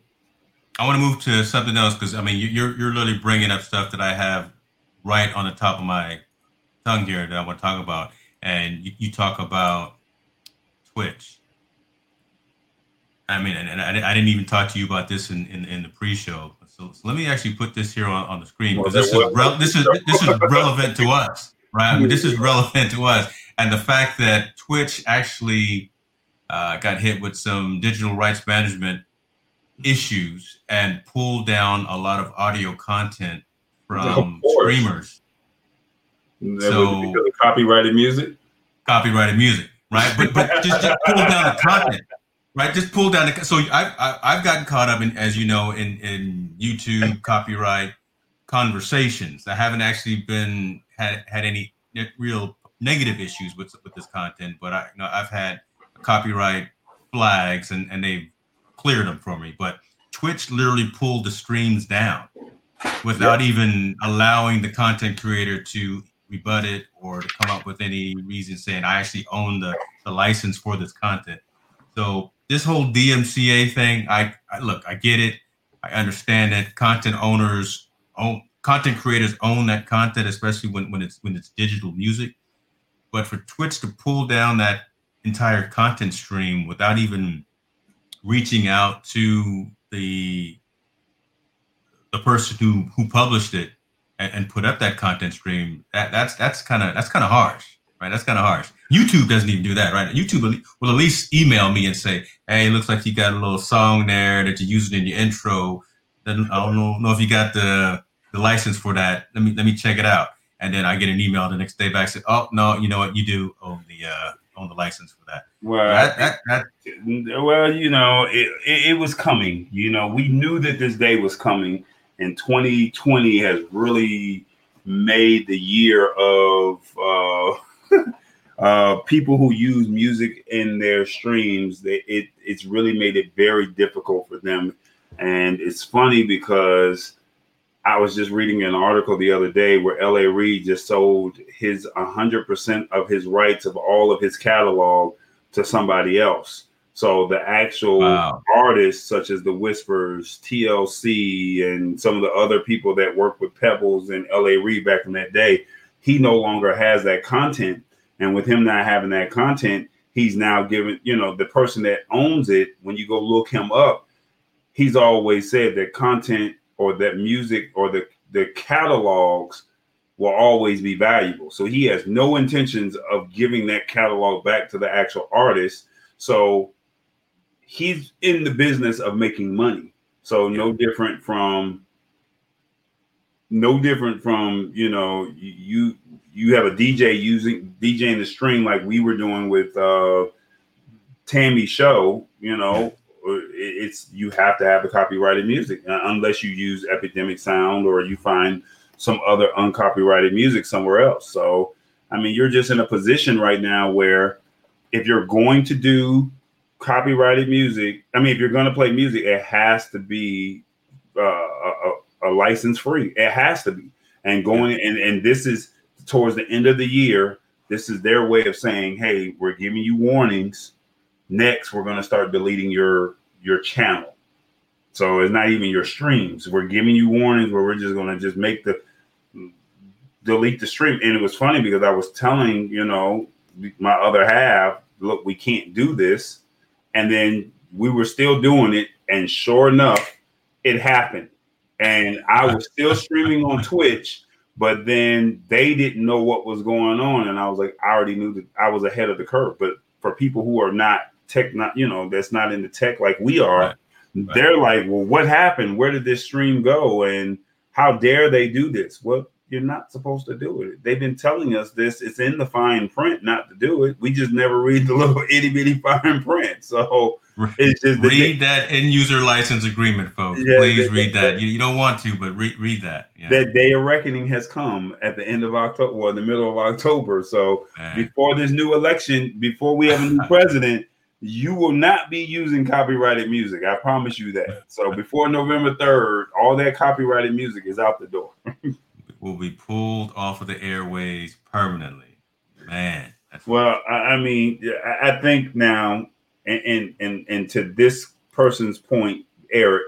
I want to move to something else because I mean you're you're literally bringing up stuff that I have right on the top of my tongue here that I want to talk about, and you, you talk about Twitch I mean, and, I, I, didn't even talk to you about this in, in, in the pre-show. So, so, let me actually put this here on, on the screen because this is re- this is this is relevant to us, right? I mean, this is relevant to us, and the fact that Twitch actually uh, got hit with some digital rights management issues and pull down a lot of audio content from streamers. So because of copyrighted music, copyrighted music, right? But but just, just pull down the content, right? Just pull down the. So I've I've gotten caught up in, as you know, in in YouTube copyright conversations. I haven't actually been had had any real negative issues with with this content, but I you know I've had copyright flags and and they've cleared them for me. But Twitch literally pulled the streams down without yep. even allowing the content creator to rebut it or to come up with any reason saying I actually own the, the license for this content. So this whole DMCA thing, I, I look, I get it. I understand that content owners own content creators own that content, especially when, when it's when it's digital music. But for Twitch to pull down that entire content stream without even reaching out to the the person who who published it and, and put up that content stream, that that's that's kind of that's kind of harsh, right? That's kind of harsh. YouTube doesn't even do that, right? YouTube will at least email me and say, "Hey, it looks like you got a little song there that you're using in your intro. Then I don't know, know if you got the the license for that. Let me let me check it out." And then I get an email the next day back say, "Oh no, you know what? You do own the uh, own the license for that." Well, that, that, that, well, you know, it, it, it was coming. You know, we knew that this day was coming and 2020 has really made the year of uh, uh, people who use music in their streams. They, it it's really made it very difficult for them, and it's funny because I was just reading an article the other day where L.A. Reid just sold his 100% of his rights of all of his catalog to somebody else. So the actual wow. artists, such as the Whispers, TLC, and some of the other people that worked with Pebbles and LA Reid back in that day, he no longer has that content. And with him not having that content, he's now given, you know, the person that owns it, when you go look him up, he's always said that content or that music or the, the catalogs will always be valuable. So he has no intentions of giving that catalog back to the actual artist. So he's in the business of making money. So no different from no different from you know you you have a DJ using DJ in the stream like we were doing with uh Tammy's show, you know, it's you have to have the copyrighted music uh, unless you use Epidemic Sound or you find some other uncopyrighted music somewhere else. So, I mean, you're just in a position right now where if you're going to do copyrighted music. I mean, if you're going to play music, it has to be uh, a, a, license free. It has to be. And going and and this is towards the end of the year. This is their way of saying, "Hey, we're giving you warnings. Next, we're going to start deleting your your channel." So it's not even your streams. We're giving you warnings where we're just going to just make the delete the stream. And it was funny because I was telling you know my other half, look, we can't do this and then we were still doing it, and sure enough, it happened. And I was still streaming on Twitch, but then they didn't know what was going on, and I was like, I already knew that I was ahead of the curve. But for people who are not tech, not you know, that's not in the tech like we are, right. Right. they're like, well, what happened? Where did this stream go? And how dare they do this? Well, you're not supposed to do it. They've been telling us this. It's in the fine print not to do it. We just never read the little itty bitty fine print. So it's just read that end user license agreement, folks. Yeah, Please read that. You, you, don't want to, but read read that. Yeah. That day of reckoning has come at the end of October or the middle of October. So Man. before this new election, before we have a new president, you will not be using copyrighted music. I promise you that. So before November 3rd, all that copyrighted music is out the door. will be pulled off of the airways permanently. Man. well, I mean, I think now, and, and and and to this person's point, Eric,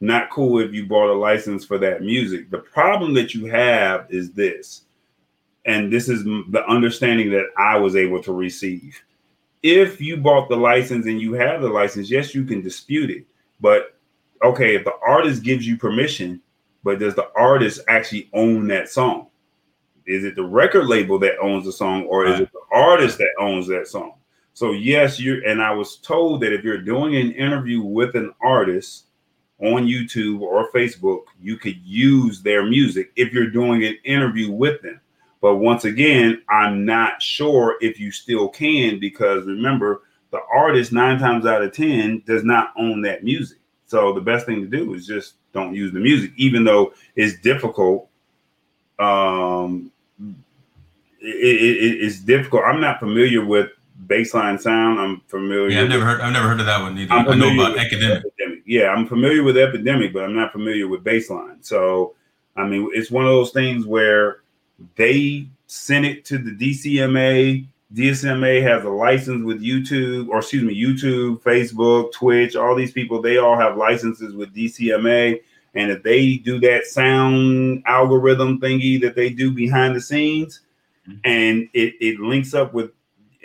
not cool if you bought a license for that music. The problem that you have is this, and this is the understanding that I was able to receive. If you bought the license and you have the license, yes, you can dispute it. But okay, if the artist gives you permission, but does the artist actually own that song? Is it the record label that owns the song, or right. is it the artist that owns that song? So yes, you and I was told that if you're doing an interview with an artist, on YouTube or Facebook, you could use their music if you're doing an interview with them. But once again, I'm not sure if you still can because remember, the artist nine times out of 10 does not own that music. So the best thing to do is just don't use the music, even though it's difficult. Um, it, it, it's difficult. I'm not familiar with baseline sound. I'm familiar. Yeah, I've never heard. I've never heard of that one either. i know about Akademiks. Akademiks. Yeah, I'm familiar with epidemic, but I'm not familiar with baseline. So, I mean, it's one of those things where they sent it to the DCMA. DCMA has a license with YouTube, or excuse me, YouTube, Facebook, Twitch. All these people, they all have licenses with DCMA. And if they do that sound algorithm thingy that they do behind the scenes, mm-hmm. and it, it links up with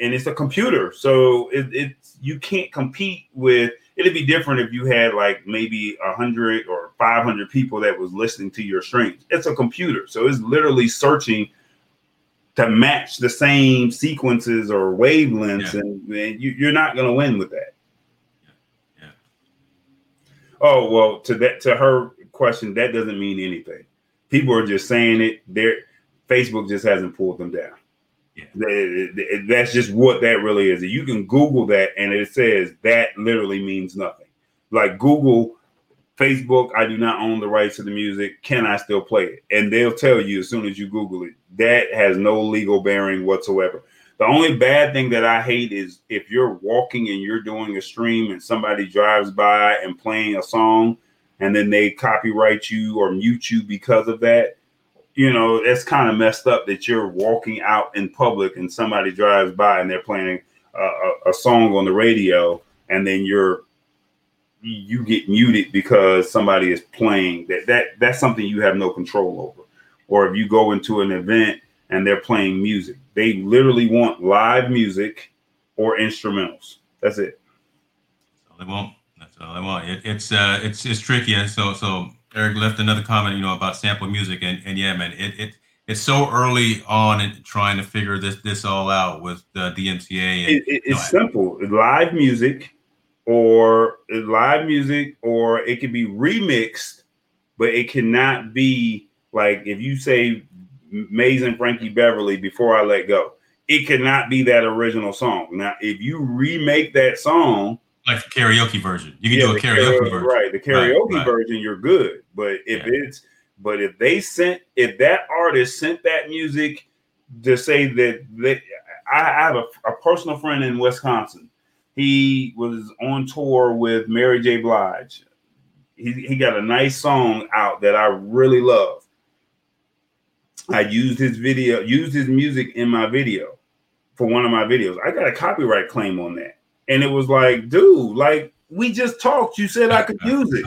and it's a computer, so it, it's you can't compete with. It'd be different if you had like maybe a hundred or five hundred people that was listening to your streams. It's a computer, so it's literally searching to match the same sequences or wavelengths, yeah. and, and you, are not going to win with that. Yeah. yeah. Oh well, to that to her question, that doesn't mean anything. People are just saying it. There, Facebook just hasn't pulled them down. Yeah. That's just what that really is. You can Google that and it says that literally means nothing. Like Google, Facebook, I do not own the rights to the music. Can I still play it? And they'll tell you as soon as you Google it, that has no legal bearing whatsoever. The only bad thing that I hate is if you're walking and you're doing a stream and somebody drives by and playing a song and then they copyright you or mute you because of that you know, that's kind of messed up that you're walking out in public and somebody drives by and they're playing a, a, a, song on the radio, and then you're you get muted because somebody is playing that that that's something you have no control over. Or if you go into an event and they're playing music, they literally want live music or instrumentals. That's it. That's all they want. That's all they want. It, it's uh, it's it's tricky, and so so Eric left another comment, you know, about sample music, and, and yeah, man, it, it it's so early on in trying to figure this this all out with the DMCA. And, it, it, it's know, simple, live music, or live music, or it can be remixed, but it cannot be like if you say Maze and Frankie Beverly before I let go, it cannot be that original song. Now, if you remake that song like the karaoke version. You can yeah, do a karaoke, karaoke, version. Right. The karaoke right, version, you're good. But if yeah. it's but if they sent if that artist sent that music to say that they I have a, a personal friend in Wisconsin. He was on tour with Mary J. Blige. He, he got a nice song out that I really love. I used his video, used his music in my video for one of my videos. I got a copyright claim on that. And it was like, dude, like we just talked. You said I could use it.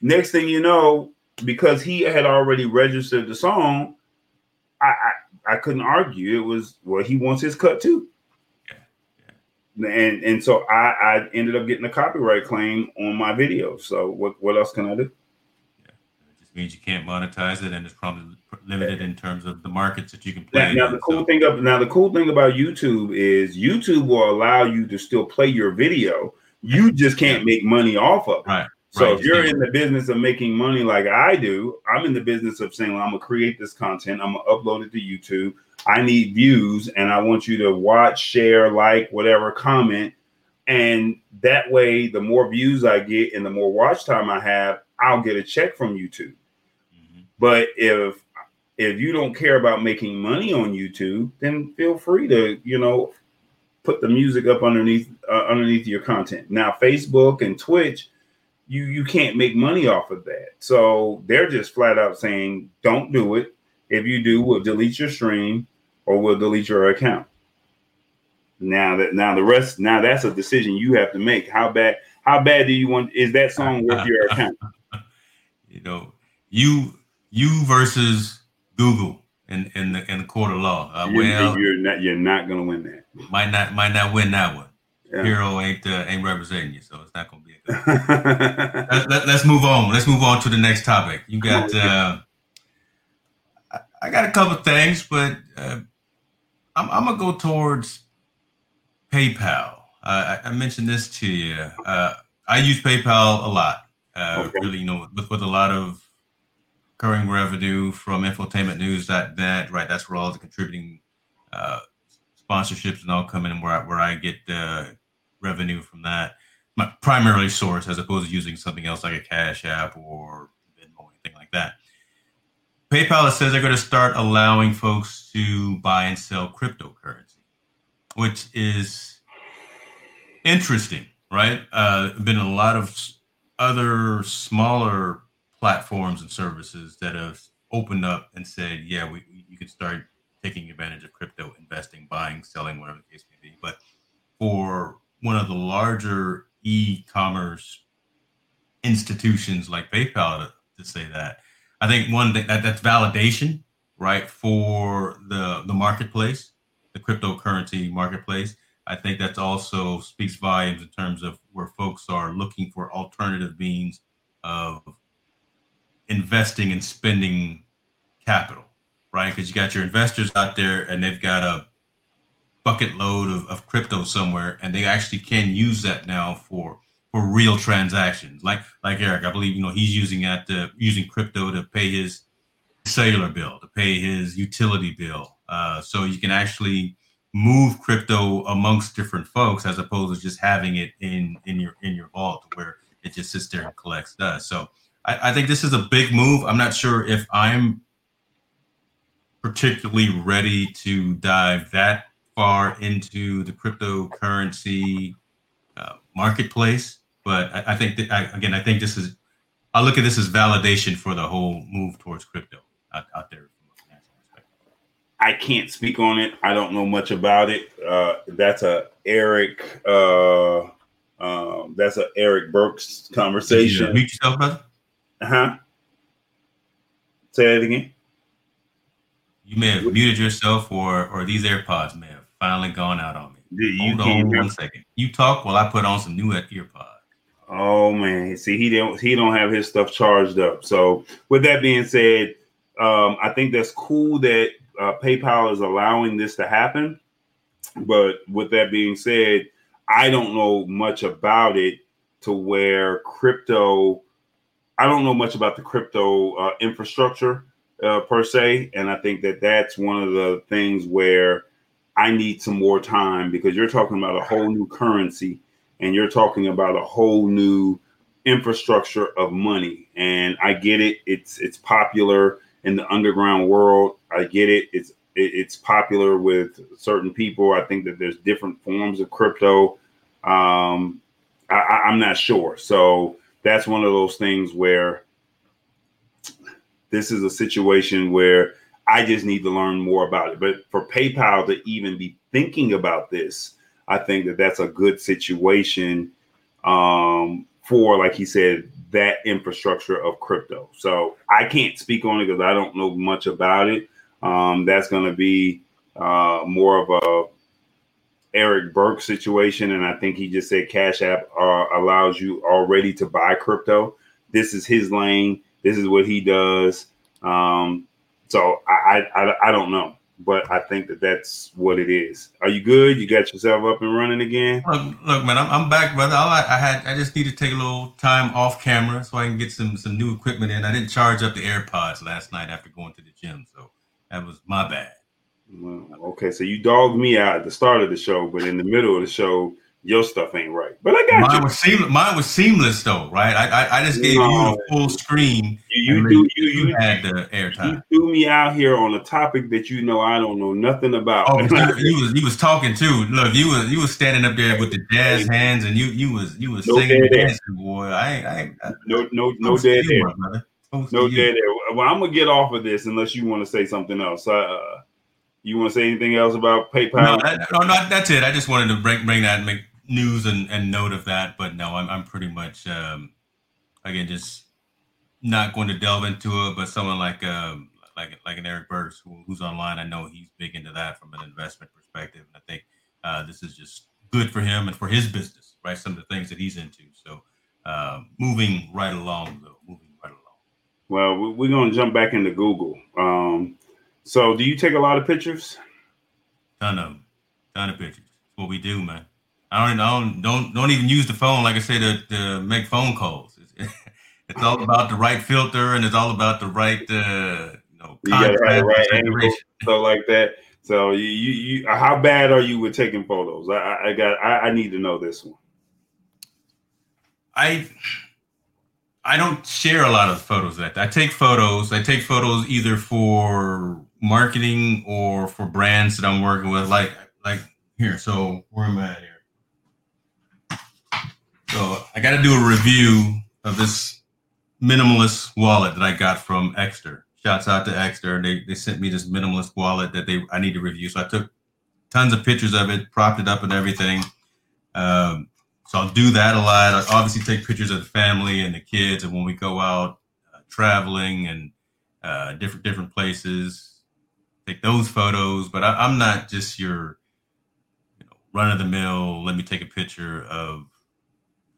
Next thing you know, because he had already registered the song, I, I, I couldn't argue. It was well, he wants his cut too. And and so I, I ended up getting a copyright claim on my video. So what, what else can I do? Means you can't monetize it and it's probably limited in terms of the markets that you can play. Now, now the cool so. thing of now the cool thing about YouTube is YouTube will allow you to still play your video. You just can't make money off of it. Right. So right. if you're in the business of making money like I do, I'm in the business of saying, well, I'm gonna create this content, I'm gonna upload it to YouTube. I need views, and I want you to watch, share, like, whatever, comment. And that way, the more views I get and the more watch time I have, I'll get a check from YouTube. But if if you don't care about making money on YouTube, then feel free to, you know, put the music up underneath uh, underneath your content. Now, Facebook and Twitch, you you can't make money off of that. So they're just flat out saying, don't do it. If you do, we'll delete your stream or we'll delete your account. Now that now the rest now that's a decision you have to make. How bad how bad do you want is that song worth your account? You know, you you versus Google in in the in the court of law. Uh, you're, well, you're not you're not gonna win that. Might not might not win that one. Yeah. Hero ain't uh, ain't representing you, so it's not gonna be. A good let, let, let's move on. Let's move on to the next topic. You got. Uh, I, I got a couple things, but uh, I'm, I'm gonna go towards PayPal. Uh, I, I, mentioned this to you. Uh, I use PayPal a lot Uh, okay. Really, you know, with, with a lot of recurring revenue from infotainmentnews.net, right? That's where all the contributing uh, sponsorships and all come in, where I, where I get the revenue from that. My primary source, as opposed to using something else like a Cash App or Venmo, anything like that. PayPal says they're going to start allowing folks to buy and sell cryptocurrency, which is interesting, right? Uh, been a lot of other smaller platforms and services that have opened up and said, yeah, we, you can start taking advantage of crypto investing, buying, selling, whatever the case may be. But for one of the larger e-commerce institutions like PayPal to, to say that, I think one thing that that's validation, right, for the the marketplace, the cryptocurrency marketplace. I think that also speaks volumes in terms of where folks are looking for alternative means of investing and spending capital, right? Because you got your investors out there and they've got a bucket load of, of crypto somewhere and they actually can use that now for for real transactions. Like like Eric, I believe you know he's using that to, using crypto to pay his cellular bill, to pay his utility bill. Uh, so you can actually move crypto amongst different folks as opposed to just having it in in your in your vault where it just sits there and collects dust. So I, I think this is a big move. I'm not sure if I'm particularly ready to dive that far into the cryptocurrency uh, marketplace, but I, I think that I, again, I think this is. I look at this as validation for the whole move towards crypto out, out there. I can't speak on it. I don't know much about it. Uh, that's a Eric. Uh, um, that's a Eric Burks conversation. You mute yourself, brother. Huh? Say that again. You may have muted yourself, or or these AirPods may have finally gone out on me. You Hold on one second. You talk while I put on some new earpods. Oh man, see he don't he don't have his stuff charged up. So with that being said, um, I think that's cool that uh, PayPal is allowing this to happen. But with that being said, I don't know much about it to where crypto I don't know much about the crypto uh, infrastructure uh, per se, and I think that that's one of the things where I need some more time because you're talking about a whole new currency and you're talking about a whole new infrastructure of money. And I get it; it's it's popular in the underground world. I get it; it's it's popular with certain people. I think that there's different forms of crypto. Um, I, I'm not sure, so that's one of those things where this is a situation where I just need to learn more about it. But for PayPal to even be thinking about this, I think that that's a good situation um, for, like he said, that infrastructure of crypto. So I can't speak on it because I don't know much about it. Um, that's going to be uh, more of a Eric Burke situation, and I think he just said Cash App uh, allows you already to buy crypto. This is his lane. This is what he does. Um, so I, I I don't know, but I think that that's what it is. Are you good? You got yourself up and running again? Look, look man, I'm, I'm back, brother. I, I had I just need to take a little time off camera so I can get some some new equipment in. I didn't charge up the AirPods last night after going to the gym, so that was my bad. Well, okay, so you dogged me out at the start of the show, but in the middle of the show, your stuff ain't right. But I got mine you. Was seamless, mine was seamless though, right? I I, I just gave no. you a full screen. You, you do you, you, had the airtime. You threw me out here on a topic that you know I don't know nothing about. Oh, you, was you was talking too. Look, you was you was standing up there with the jazz hands, and you you was you was no singing dancing, boy. I ain't, I, ain't, I no no no dead air. No dead air. Well, I'm gonna get off of this unless you want to say something else. Uh, you want to say anything else about PayPal? No, that, no, not, that's it. I just wanted to bring bring that make news and, and note of that. But no, I'm I'm pretty much um, again just not going to delve into it. But someone like um, like like an Eric Burks who, who's online, I know he's big into that from an investment perspective, and I think uh, this is just good for him and for his business, right? Some of the things that he's into. So uh, moving right along, though, moving right along. Well, we're going to jump back into Google. Um, so, do you take a lot of pictures? Ton of, ton of pictures. That's what we do, man. I don't, I don't, don't, don't even use the phone like I say to, to make phone calls. it's all about the right filter and it's all about the right, uh, you know, you got right, right angle, like that. So you, you, you, how bad are you with taking photos? I, I got, I, I need to know this one. I, I don't share a lot of photos that I take photos. I take photos either for marketing or for brands that I'm working with. Like, like here. So where am I at here? So I got to do a review of this minimalist wallet that I got from Ekster. Shouts out to Ekster. They they sent me this minimalist wallet that they I need to review. So I took tons of pictures of it, propped it up and everything. Um, so I'll do that a lot. I obviously take pictures of the family and the kids, and when we go out uh, traveling and uh, different different places, take those photos. But I, am not just your you know, run of the mill. Let me take a picture of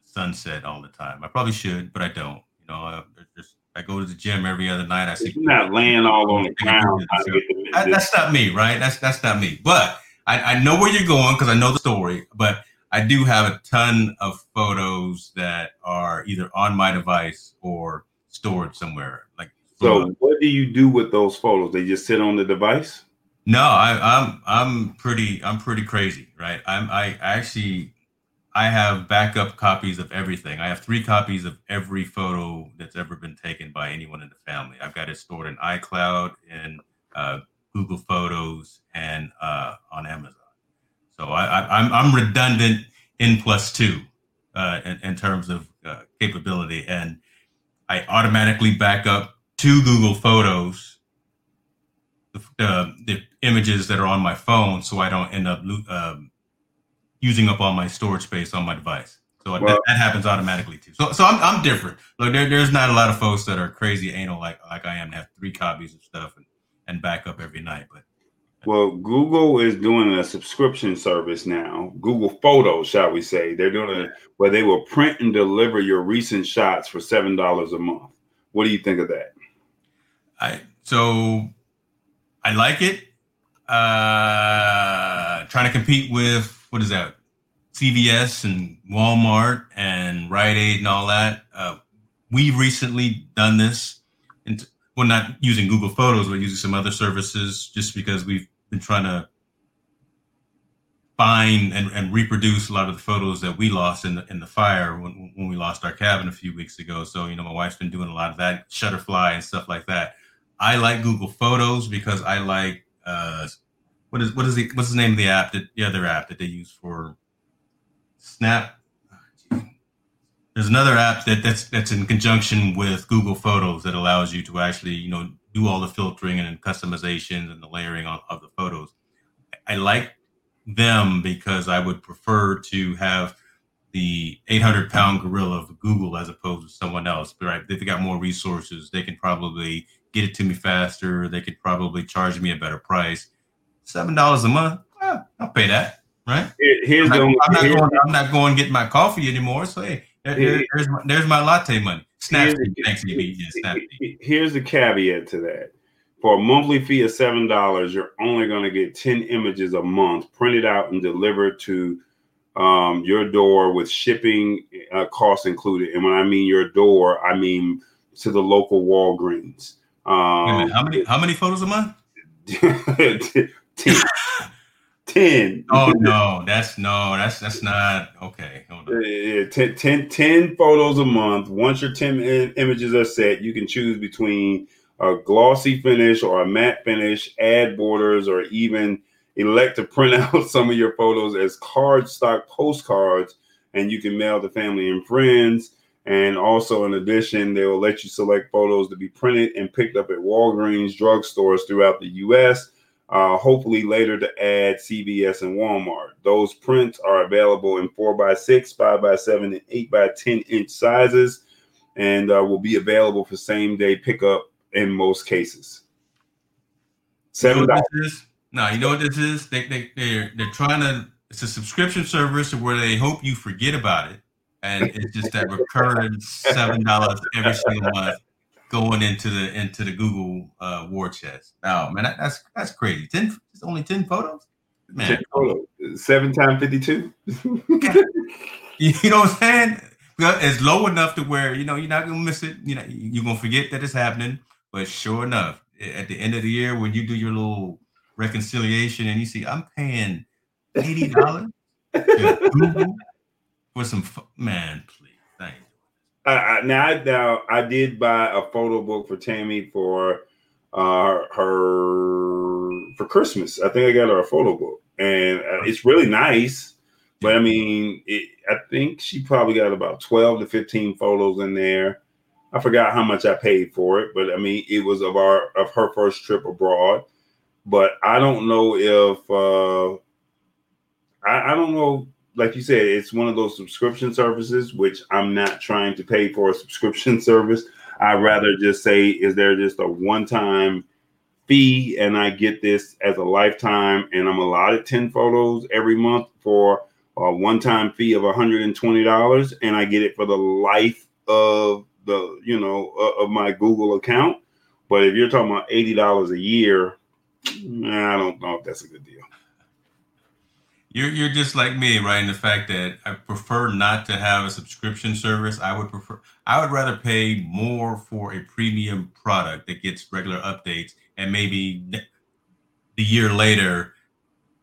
sunset all the time. I probably should, but I don't. You know, uh, I, just I go to the gym every other night. I see you're not laying all on the ground. I, that's not me, right? That's that's not me. But I, I know where you're going because I know the story. But I do have a ton of photos that are either on my device or stored somewhere. Like so, what do you do with those photos? They just sit on the device? No, I, I'm I'm pretty I'm pretty crazy, right? I'm I actually I have backup copies of everything. I have three copies of every photo that's ever been taken by anyone in the family. I've got it stored in iCloud, and uh, Google Photos, and uh, on Amazon. So I, am I'm, I'm redundant in plus two uh, in, in, terms of uh, capability, and I automatically back up to Google Photos the, uh, the images that are on my phone, so I don't end up um, using up all my storage space on my device. So well, that, that, happens automatically too. So, so I'm, I'm different. Look, there, there's not a lot of folks that are crazy anal like like I am to have three copies of stuff and, and back up every night. But well, Google is doing a subscription service now. Google Photos, shall we say? They're doing it where they will print and deliver your recent shots for seven dollars a month. What do you think of that? I so I like it. Uh, trying to compete with what is that? CVS and Walmart and Rite Aid and all that. Uh, we've recently done this, and well, not using Google Photos, but using some other services, just because we've been trying to find and, and reproduce a lot of the photos that we lost in the in the fire when, when we lost our cabin a few weeks ago. So you know, my wife's been doing a lot of that, Shutterfly and stuff like that. I like Google Photos because I like uh, what is what is the what's the name of the app that the other app that they use for Snap? There's another app that that's that's in conjunction with Google Photos that allows you to actually you know do all the filtering and customizations and the layering of, of the photos. I like them because I would prefer to have the 800 pound gorilla of Google as opposed to someone else. Right, they've got more resources. They can probably get it to me faster. They could probably charge me a better price seven dollars a month. Eh, I'll pay that, right? Here's I'm, not, I'm not going. I'm not going to get my coffee anymore. So hey, there, there's my, there's my latte money. Snap thanks, EB. Yeah, Here's the caveat to that. For a monthly fee of seven dollars, you're only going to get ten images a month printed out and delivered to um, your door with shipping uh, costs included. And when I mean your door, I mean to the local Walgreens. Um, how many how many photos a month? 10. 10. Oh no, that's no, that's that's not okay. Hold on. Yeah, 10, 10, 10 photos a month. Once your 10 images are set, you can choose between a glossy finish or a matte finish, add borders, or even elect to print out some of your photos as cardstock postcards, and you can mail to family and friends. And also, in addition, they will let you select photos to be printed and picked up at Walgreens drugstores throughout the U.S. Uh, hopefully, later to add CVS and Walmart. Those prints are available in 4x6, 5x7, and 8x10 inch sizes and uh, will be available for same day pickup in most cases. Seven you know No, you know what this is? They, they, they're, they're trying to, it's a subscription service where they hope you forget about it and it's just that recurring seven dollars every single month going into the into the Google uh, war chest. Oh man, that, that's that's crazy. Ten, it's only ten photos. Man, 10 photos. seven times fifty two. you know what I'm saying? it's low enough to where you know you're not gonna miss it. You know, you're gonna forget that it's happening. But sure enough, at the end of the year, when you do your little reconciliation and you see I'm paying eighty dollars for some man, please, thank you. Uh, now, now I did buy a photo book for Tammy for uh, her for Christmas. I think I got her a photo book, and uh, it's really nice. But I mean, it, I think she probably got about 12 to 15 photos in there. I forgot how much I paid for it, but I mean, it was of our of her first trip abroad. But I don't know if uh, I, I don't know. Like you said, it's one of those subscription services, which I'm not trying to pay for a subscription service. I'd rather just say, is there just a one time fee and I get this as a lifetime and I'm allotted 10 photos every month for a one-time fee of $120 and I get it for the life of the, you know, of my Google account. But if you're talking about $80 a year, I don't know if that's a good deal. You're you're just like me, right? In the fact that I prefer not to have a subscription service. I would prefer I would rather pay more for a premium product that gets regular updates and maybe the year later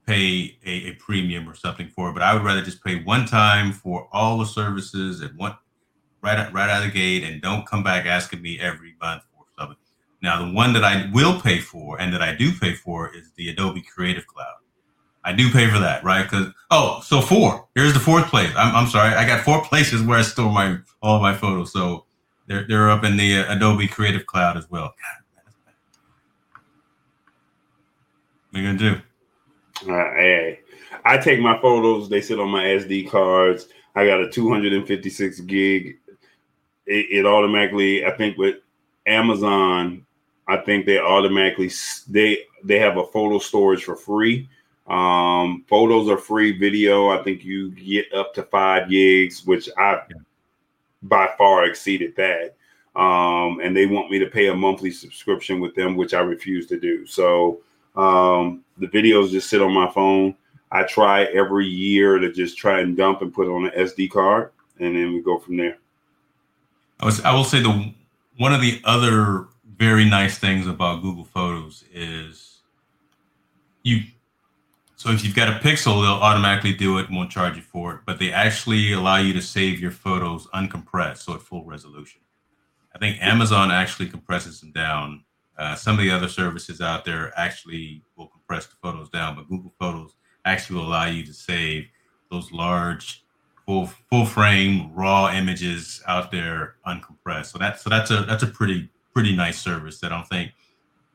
pay a, a, premium or something for it, but I would rather just pay one time for all the services at one right right out of the gate and don't come back asking me every month for something. Now, the one that I will pay for and that I do pay for is the Adobe Creative Cloud. I do pay for that, right? Because oh, so four. Here's the fourth place. I'm, I'm sorry, I got four places where I store my all my photos. So they're they're up in the uh, Adobe Creative Cloud as well. what are you gonna do? Uh, hey, I take my photos. They sit on my SD cards. I got a 256 gig. It, it automatically, I think, with Amazon, I think they automatically they they have a photo storage for free. Um, photos are free. Video, I think you get up to five gigs, which I by far exceeded that. Um, and they want me to pay a monthly subscription with them, which I refuse to do. So um, the videos just sit on my phone. I try every year to just try and dump and put on an SD card, and then we go from there. I, was, I will say the one of the other very nice things about Google Photos is you. So if you've got a Pixel, they'll automatically do it, and won't charge you for it, but they actually allow you to save your photos uncompressed, so at full resolution. I think Amazon actually compresses them down uh, some of the other services out there actually will compress the photos down, but Google Photos actually will allow you to save those large, full full frame raw images out there uncompressed. So that's so that's a that's a pretty pretty nice service that I don't think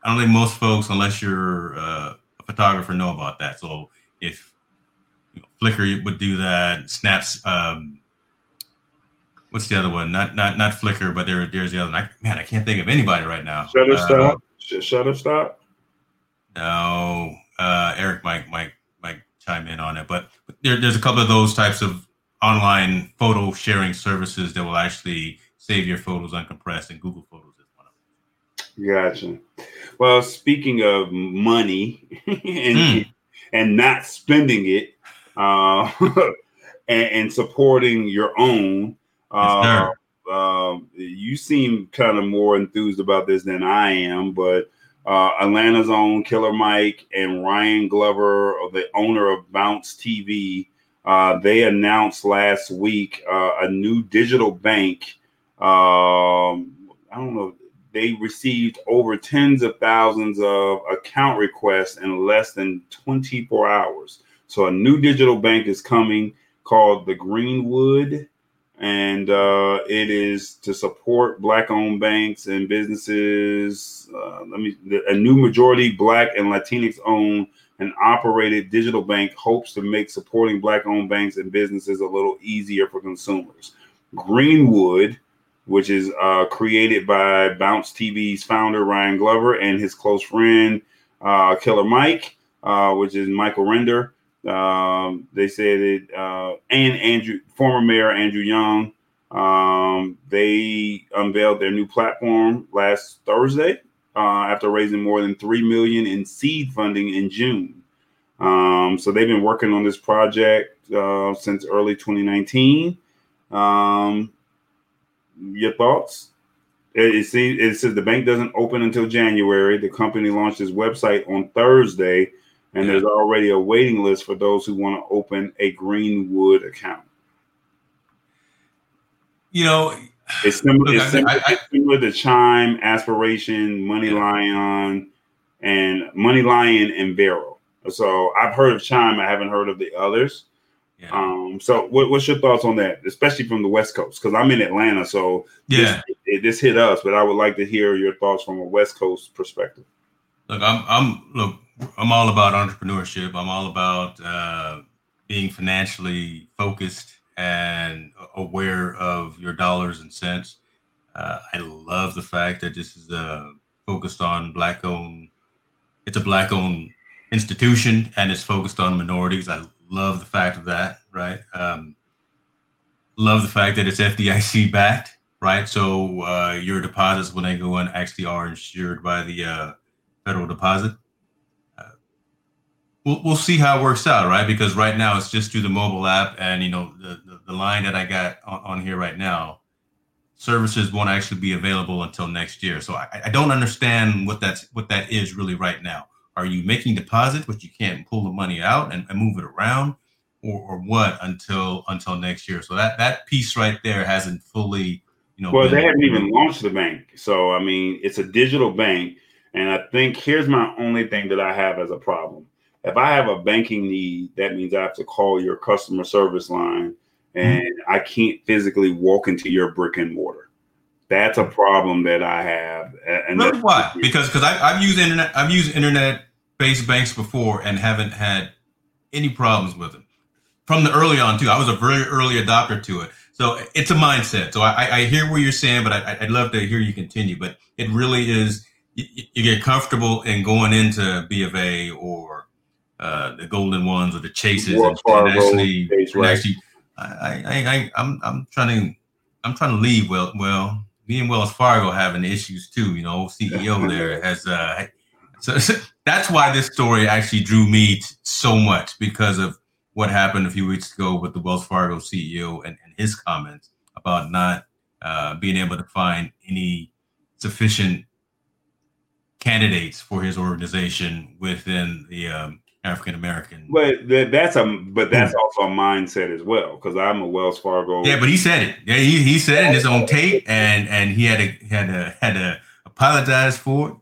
I don't think most folks, unless you're uh, photographer, know about that. So if you know, Flickr would do that, Snaps. Um, what's the other one? Not not not Flickr, but there there's the other one. I, man, I can't think of anybody right now. Shutterstock. Uh, Shutterstock. No, uh, Eric might might might chime in on it, but there, there's a couple of those types of online photo sharing services that will actually save your photos uncompressed, and Google Photos is one of them. Gotcha. Well, speaking of money and mm. and not spending it, uh, and, and supporting your own. Uh, um, you seem kind of more enthused about this than I am, but uh, Atlanta's own Killer Mike and Ryan Glover, the owner of Bounce TV, uh, they announced last week uh, a new digital bank. Um, I don't know. They received over tens of thousands of account requests in less than 24 hours. So a new digital bank is coming called the Greenwood and uh, it is to support black-owned banks and businesses. Uh, let me a new majority black and Latinx-owned and operated digital bank hopes to make supporting black-owned banks and businesses a little easier for consumers. Greenwood, which is uh, created by Bounce TV's founder Ryan Glover and his close friend uh, Killer Mike, uh, which is Michael Render um, they said it, uh, and Andrew, former mayor Andrew Young, um, they unveiled their new platform last Thursday uh, after raising more than three million in seed funding in June. Um, so they've been working on this project uh, since early 2019. Um, your thoughts? It, seems it says the bank doesn't open until January. The company launched its website on Thursday, and there's already a waiting list for those who want to open a Greenwood account. You know, it's similar, Look, it's similar, I- I- it's similar to Chime, Aspiration, MoneyLion, and MoneyLion and Varo. So I've heard of Chime. I haven't heard of the others. Yeah. Um, so what, what's your thoughts on that, especially from the West Coast? Because I'm in Atlanta, so yeah. this, it, this hit us. But I would like to hear your thoughts from a West Coast perspective. Look, I'm I'm look, I'm all about entrepreneurship. I'm all about uh, being financially focused and aware of your dollars and cents. Uh, I love the fact that this is uh, focused on black owned. It's a black owned institution and it's focused on minorities. I love the fact of that. Right. Um, love the fact that it's FDIC backed. Right. So uh, your deposits when they go in actually are insured by the uh, federal deposit. Uh, we'll, we'll see how it works out, right? Because right now it's just through the mobile app, and you know the, the, the line that I got on, on here right now, services won't actually be available until next year. So I, I don't understand what that's what that is really right now. Are you making deposits, but you can't pull the money out and, and move it around, or, or what until until next year? So that that piece right there hasn't fully, you know. Well, they haven't even launched the bank, so I mean, it's a digital bank, and I think here's my only thing that I have as a problem. If I have a banking need, that means I have to call your customer service line, mm-hmm. and I can't physically walk into your brick and mortar. That's a problem that I have. And Why? Because because I've used internet I've used internet based banks before and haven't had any problems with them. From the early on too, I was a very early adopter to it. So it's a mindset. So I, I hear what you're saying, but I, I'd love to hear you continue. But it really is you, you get comfortable in going into B of A or uh, the Golden Ones or the Chases and, and actually, Chase, and actually I, I, I, I, I'm I'm trying to I'm trying to leave. Well, well, me and Wells Fargo having issues too. You know, CEO there has. Uh, so that's why this story actually drew me t- so much because of what happened a few weeks ago with the Wells Fargo CEO and, and his comments about not uh, being able to find any sufficient candidates for his organization within the um, African American. But that, that's a but that's also a mindset as well because I'm a Wells Fargo. Yeah, but he said it. Yeah, he, he said it in his own tape, and and he had to had to had to apologize for it.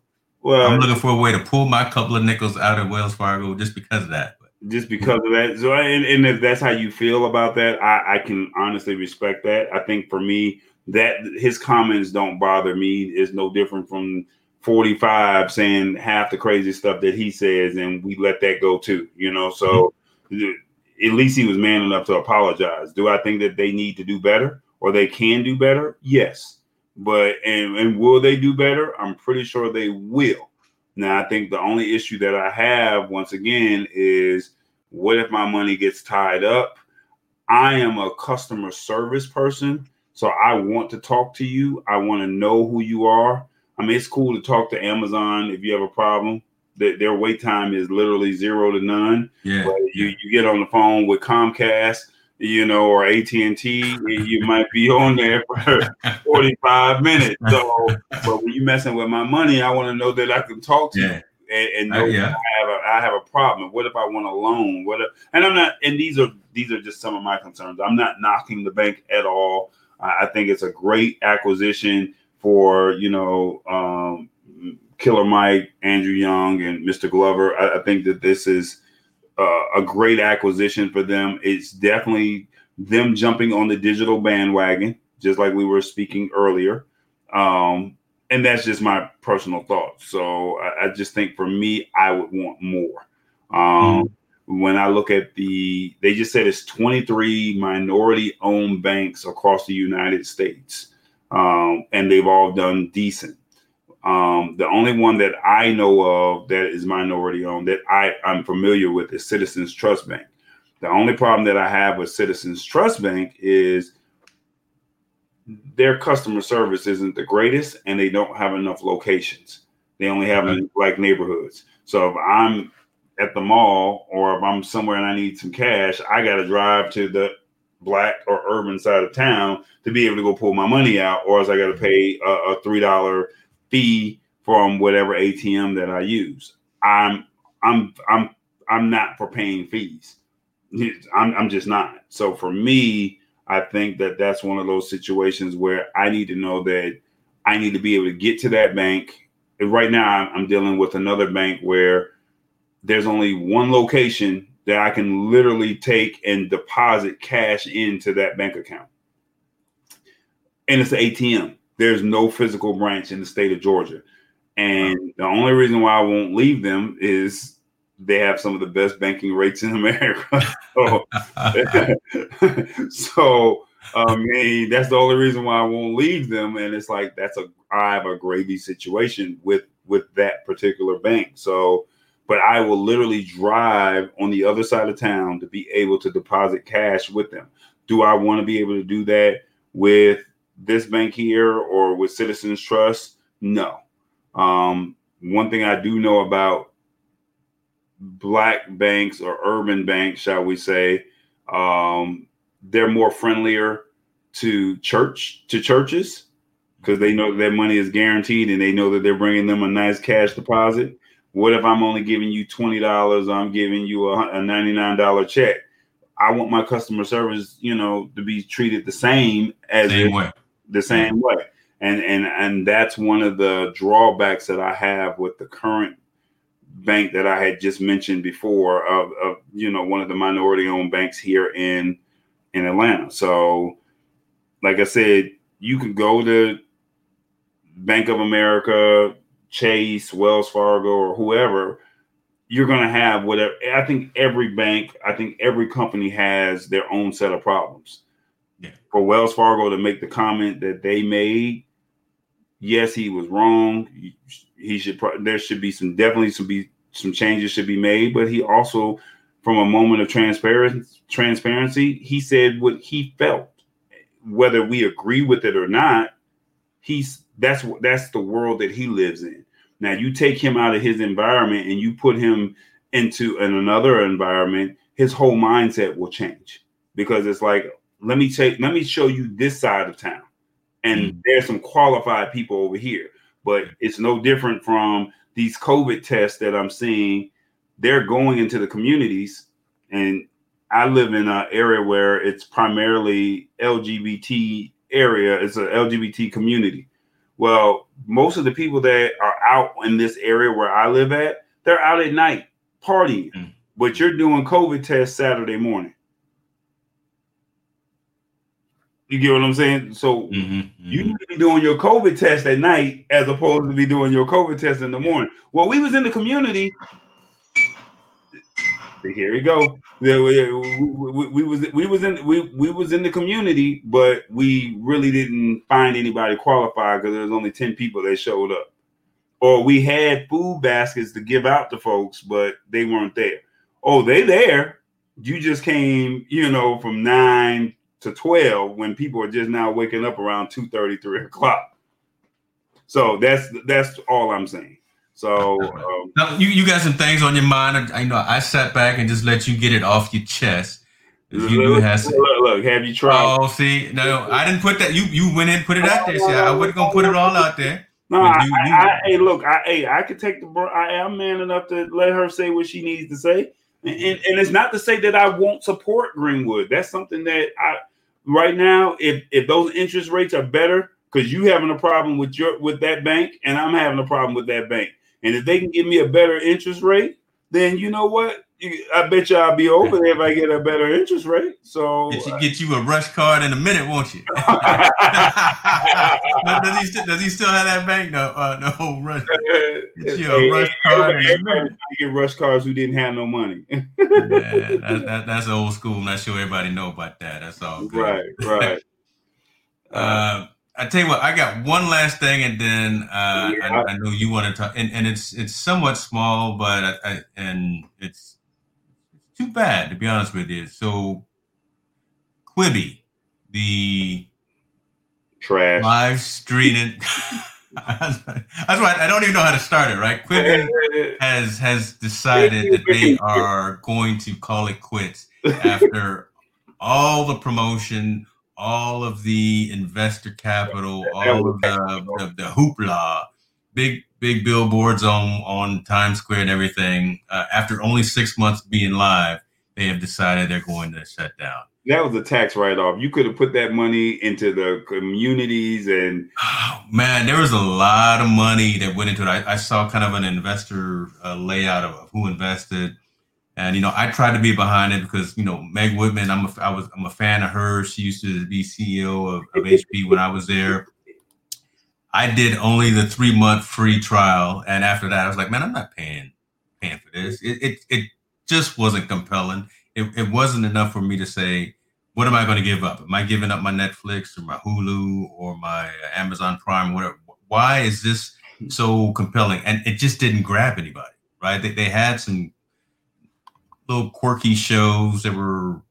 Well, I'm looking for a way to pull my couple of nickels out of Wells Fargo just because of that. Just because of that. So, and, and if that's how you feel about that, I, I can honestly respect that. I think for me, that his comments don't bother me. Is no different from 45 saying half the crazy stuff that he says, and we let that go too. You know, so mm-hmm. at least he was man enough to apologize. Do I think that they need to do better or they can do better? Yes. But and, and will they do better? I'm pretty sure they will. Now, I think the only issue that I have once again is what if my money gets tied up? I am a customer service person, so I want to talk to you. I want to know who you are. I mean, it's cool to talk to Amazon if you have a problem. Their, their wait time is literally zero to none. yeah, But you, you get on the phone with Comcast, you know, or AT and T, you might be on there for forty five minutes. So, but when you messing with my money, I want to know that I can talk to yeah, you and, and Uh, know yeah. I have a I have a problem. What if I want a loan? What if, and I'm not. And these are these are just some of my concerns. I'm not knocking the bank at all. I, I think it's a great acquisition for you know um, Killer Mike, Andrew Young, and Mr. Glover. I, I think that this is uh, a great acquisition for them. It's definitely them jumping on the digital bandwagon, just like we were speaking earlier. Um, and that's just my personal thoughts. So I, I just think for me, I would want more. Um, When I look at the, they just said it's 23 minority owned banks across the United States, um, and they've all done decent. Um, the only one that I know of that is minority owned that I, I'm familiar with is Citizens Trust Bank. The only problem that I have with Citizens Trust Bank is their customer service isn't the greatest and they don't have enough locations. They only have in black neighborhoods. So if I'm at the mall or if I'm somewhere and I need some cash, I got to drive to the black or urban side of town to be able to go pull my money out, or else I got to pay a, a three dollar fee from whatever ATM that I use. I'm I'm I'm I'm not for paying fees. I'm I'm just not. So for me, I think that that's one of those situations where I need to know that I need to be able to get to that bank. And right now, I'm dealing with another bank where there's only one location that I can literally take and deposit cash into that bank account. And it's the ATM. There's no physical branch in the state of Georgia. And the only reason why I won't leave them is they have some of the best banking rates in America. so, so I mean, that's the only reason why I won't leave them. And it's like that's a I have a gravy situation with with that particular bank. So, but I will literally drive on the other side of town to be able to deposit cash with them. Do I want to be able to do that with this bank here or with Citizens Trust? No. Um, one thing I do know about black banks or urban banks, shall we say, um, they're more friendlier to church to churches because they know that money is guaranteed and they know that they're bringing them a nice cash deposit. What if I'm only giving you twenty dollars? I'm giving you a, a ninety nine dollar check. I want my customer service, you know, to be treated the same as same way. The same way. And and and that's one of the drawbacks that I have with the current bank that I had just mentioned before of, of you know one of the minority owned banks here in in Atlanta. So, like I said, you can go to Bank of America, Chase, Wells Fargo, or whoever. You're going to have whatever. I think every bank, I think every company has their own set of problems. Yeah. For Wells Fargo to make the comment that they made, yes, he was wrong. He, should. There should be some definitely some be some changes should be made. But he also, from a moment of transparency, transparency, he said what he felt. Whether we agree with it or not, he's that's that's the world that he lives in. Now you take him out of his environment and you put him into an, another environment, his whole mindset will change because it's like let me take let me show you this side of town. And mm. there's some qualified people over here but it's no different from these covid tests that i'm seeing. They're going into the communities and i live in an area where it's primarily lgbt area it's an lgbt community. Well most of the people that are out in this area where i live at they're out at night partying. Mm. but you're doing covid tests saturday morning you get what I'm saying? So mm-hmm, mm-hmm. you need to be doing your COVID test at night as opposed to be doing your COVID test in the morning. Well, we was in the community. Here we go. We, we, we, was we was in we, we was in the community, but we really didn't find anybody qualified because there was only 10 people that showed up. Or we had food baskets to give out to folks, but they weren't there. Oh, they there. You just came, you know, from nine to 12 when people are just now waking up around 2 30 3 o'clock so that's that's all i'm saying so um, now, you, you got some things on your mind i know i sat back and just let you get it off your chest you look, look, look, have you tried? Oh, see, no, I didn't put that. You you went and put it out there. See, I wasn't gonna put it all out there. No, I, you, I, I, hey, look, I, hey, I could take the. I am man enough to let her say what she needs to say, and, and, and it's not to say that I won't support Greenwood. That's something that I right now, if if those interest rates are better, because you having a problem with your with that bank, and I'm having a problem with that bank, and if they can give me a better interest rate, then you know what? I bet you I'll be over there if I get a better interest rate. So get you, get you a rush card in a minute, won't you? does he still, does he still have that bank? No, uh, no rush. Get you a rush card. Get rush cards who didn't have no money. yeah, that, that, that's old school. I'm not sure everybody know about that. That's all good. Right, right. uh, I tell you what, I got one last thing, and then uh, yeah. I, I, know you want to talk, and, and it's it's somewhat small, but I, I, and it's too bad to be honest with you. So Quibi, the trash live streaming. That's right. I don't even know how to start it. Right? Quibi has has decided that they are going to call it quits after all the promotion, all of the investor capital, all of the, the, the hoopla, big big billboards on on Times Square and everything. Uh, after only six months being live, they have decided they're going to shut down. That was a tax write off. You could have put that money into the communities and. Oh, man, there was a lot of money that went into it. I, I saw kind of an investor uh, layout of who invested. And you know, I tried to be behind it because you know Meg Whitman. I'm a I was I'm a fan of her. She used to be CEO of, of HP when I was there. I did only the three month free trial, and after that, I was like, man, I'm not paying paying for this. It it, it just wasn't compelling. It, it wasn't enough for me to say, what am I going to give up? Am I giving up my Netflix or my Hulu or my uh, Amazon Prime? Whatever. Why is this so compelling? And it just didn't grab anybody, right? They, they had some little quirky shows that were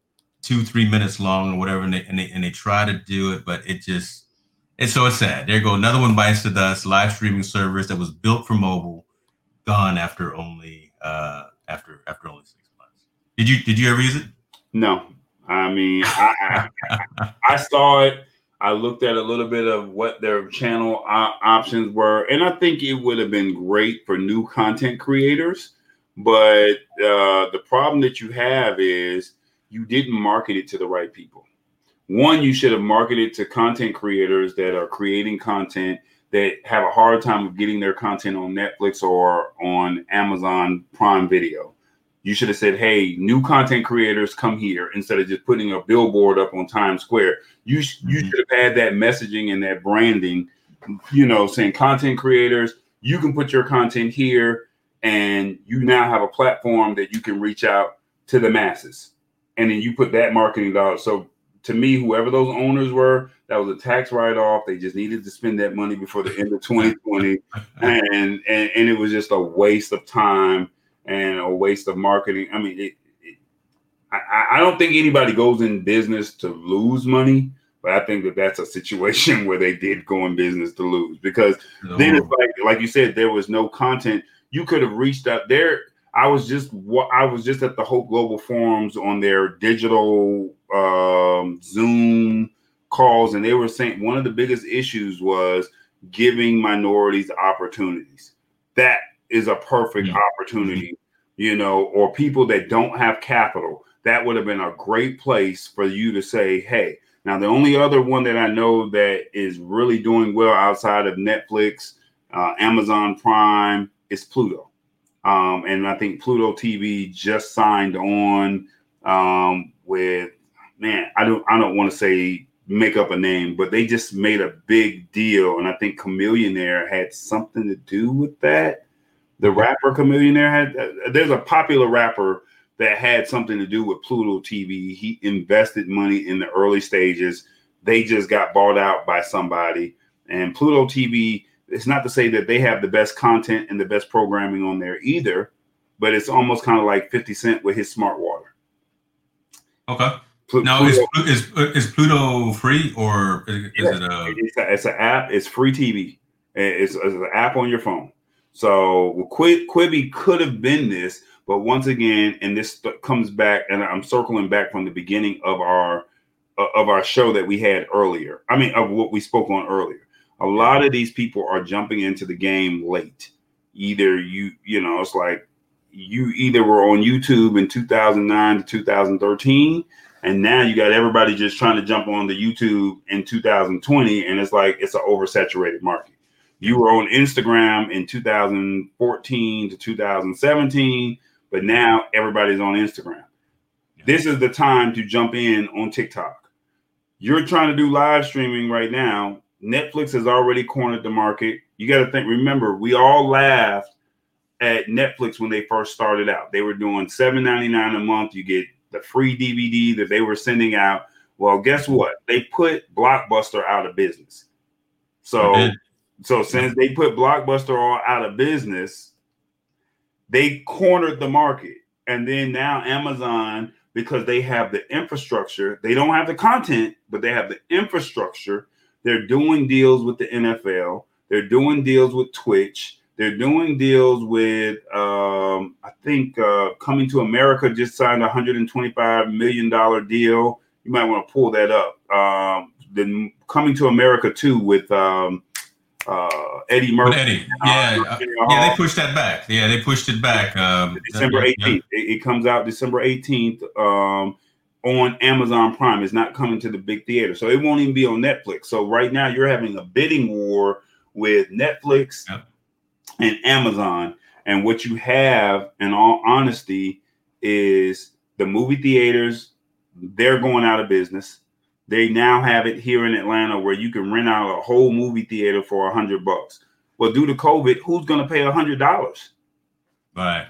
two, three minutes long or whatever, and they, and they and they try to do it, but it just it's so it's sad. There go another one bites the dust. Live streaming service that was built for mobile, gone after only uh after after only six months. Did you did you ever use it? No, I mean I I, I saw it. I looked at a little bit of what their channel uh, options were, and I think it would have been great for new content creators but uh, the problem that you have is you didn't market it to the right people. One, you should have marketed to content creators that are creating content that have a hard time of getting their content on Netflix or on Amazon Prime Video. You should have said, "Hey, new content creators, come here," instead of just putting a billboard up on Times Square. You mm-hmm. you should have had that messaging and that branding. You know, saying content creators, you can put your content here and you now have a platform that you can reach out to the masses and then you put that marketing dollar so to me whoever those owners were that was a tax write-off they just needed to spend that money before the end of 2020 and, and and it was just a waste of time and a waste of marketing i mean it, it, I, I don't think anybody goes in business to lose money but I think that that's a situation where they did go in business to lose because no. then it's like, like you said, there was no content you could have reached out there. I was just I was just at the Hope Global Forums on their digital um, Zoom calls, and they were saying one of the biggest issues was giving minorities opportunities. That is a perfect mm-hmm. opportunity, you know, or people that don't have capital. That would have been a great place for you to say, hey. Now, the only other one that I know that is really doing well outside of Netflix, uh, Amazon Prime, is Pluto. Um, and I think Pluto TV just signed on um, with man, I don't I don't want to say make up a name, but they just made a big deal, and I think Chamillionaire had something to do with that. The rapper Chamillionaire had uh, there's a popular rapper that had something to do with Pluto TV. He invested money in the early stages. They just got bought out by somebody, and Pluto TV it's not to say that they have the best content and the best programming on there either, but it's almost kind of like 50 Cent with his smart water. Okay. Pl- now, Pluto, is, is is Pluto free or is, yes, it a... It's, a, it's an app. It's free TV. It's, it's an app on your phone. So Qu- Quibi could have been this, but once again, and this comes back, and I'm circling back from the beginning of our of our show that we had earlier. I mean, of what we spoke on earlier a lot of these people are jumping into the game late. Either you, you know, it's like you either were on YouTube in 2009 to 2013, and now you got everybody just trying to jump on the YouTube in 2020, and it's like it's an oversaturated market. You were on Instagram in 2014 to 2017, but now everybody's on Instagram. This is the time to jump in on TikTok. You're trying to do live streaming right now Netflix has already cornered the market. You got to think, remember, we all laughed at Netflix when they first started out. They were doing $7.99 a month. You get the free DVD that they were sending out. Well, guess what? They put Blockbuster out of business. So, so since they put Blockbuster all out of business, they cornered the market. And then now Amazon, because they have the infrastructure, they don't have the content, but they have the infrastructure they're doing deals with the NFL. They're doing deals with Twitch. They're doing deals with, um, I think, uh, Coming to America just signed a $125 million deal You might want to pull that up. Um, the Coming to America too with um, uh, Eddie Murphy. Eddie, yeah, uh, yeah, they pushed that back. Yeah, they pushed it back. Um, December eighteenth. Yeah. It, it, comes out December eighteenth um, on Amazon Prime. It's not coming to the big theater, so it won't even be on Netflix. So right now, you're having a bidding war with Netflix yep. And Amazon. And what you have, in all honesty, is the movie theaters. They're going out of business they now have it here in Atlanta where you can rent out a whole movie theater for a hundred bucks. Well, due to COVID, who's going to pay a hundred dollars? Right.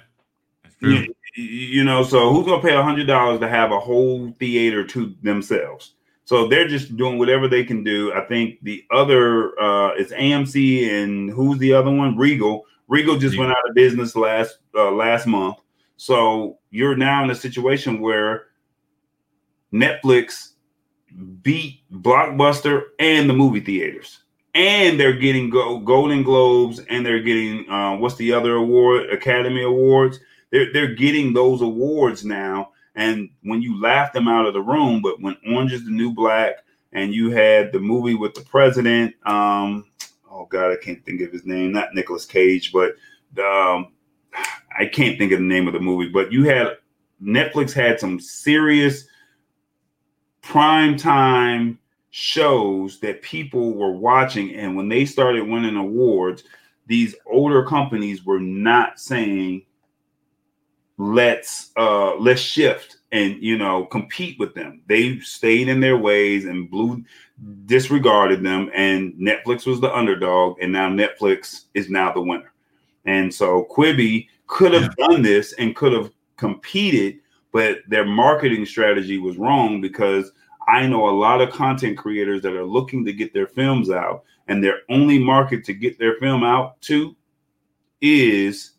You, you, know, so who's going to pay a hundred dollars to have a whole theater to themselves? So they're just doing whatever they can do. I think the other uh, is AMC and who's the other one? Regal. Regal just went out of business last uh, last month. So you're now in a situation where Netflix beat Blockbuster and the movie theaters. And they're getting go- Golden Globes and they're getting uh, what's the other award? Academy Awards. They're they're getting those awards now. And when you laugh them out of the room, but when Orange is the New Black and you had the movie with the president, um, oh god, I can't think of his name, not Nicolas Cage, but um, I can't think of the name of the movie. But you had Netflix had some serious prime time shows that people were watching and when they started winning awards these older companies were not saying let's uh let's shift and you know compete with them they stayed in their ways and blew disregarded them and netflix was the underdog and now netflix is now the winner and so quibi could have yeah. done this and could have competed but their marketing strategy was wrong because I know a lot of content creators that are looking to get their films out, and their only market to get their film out to is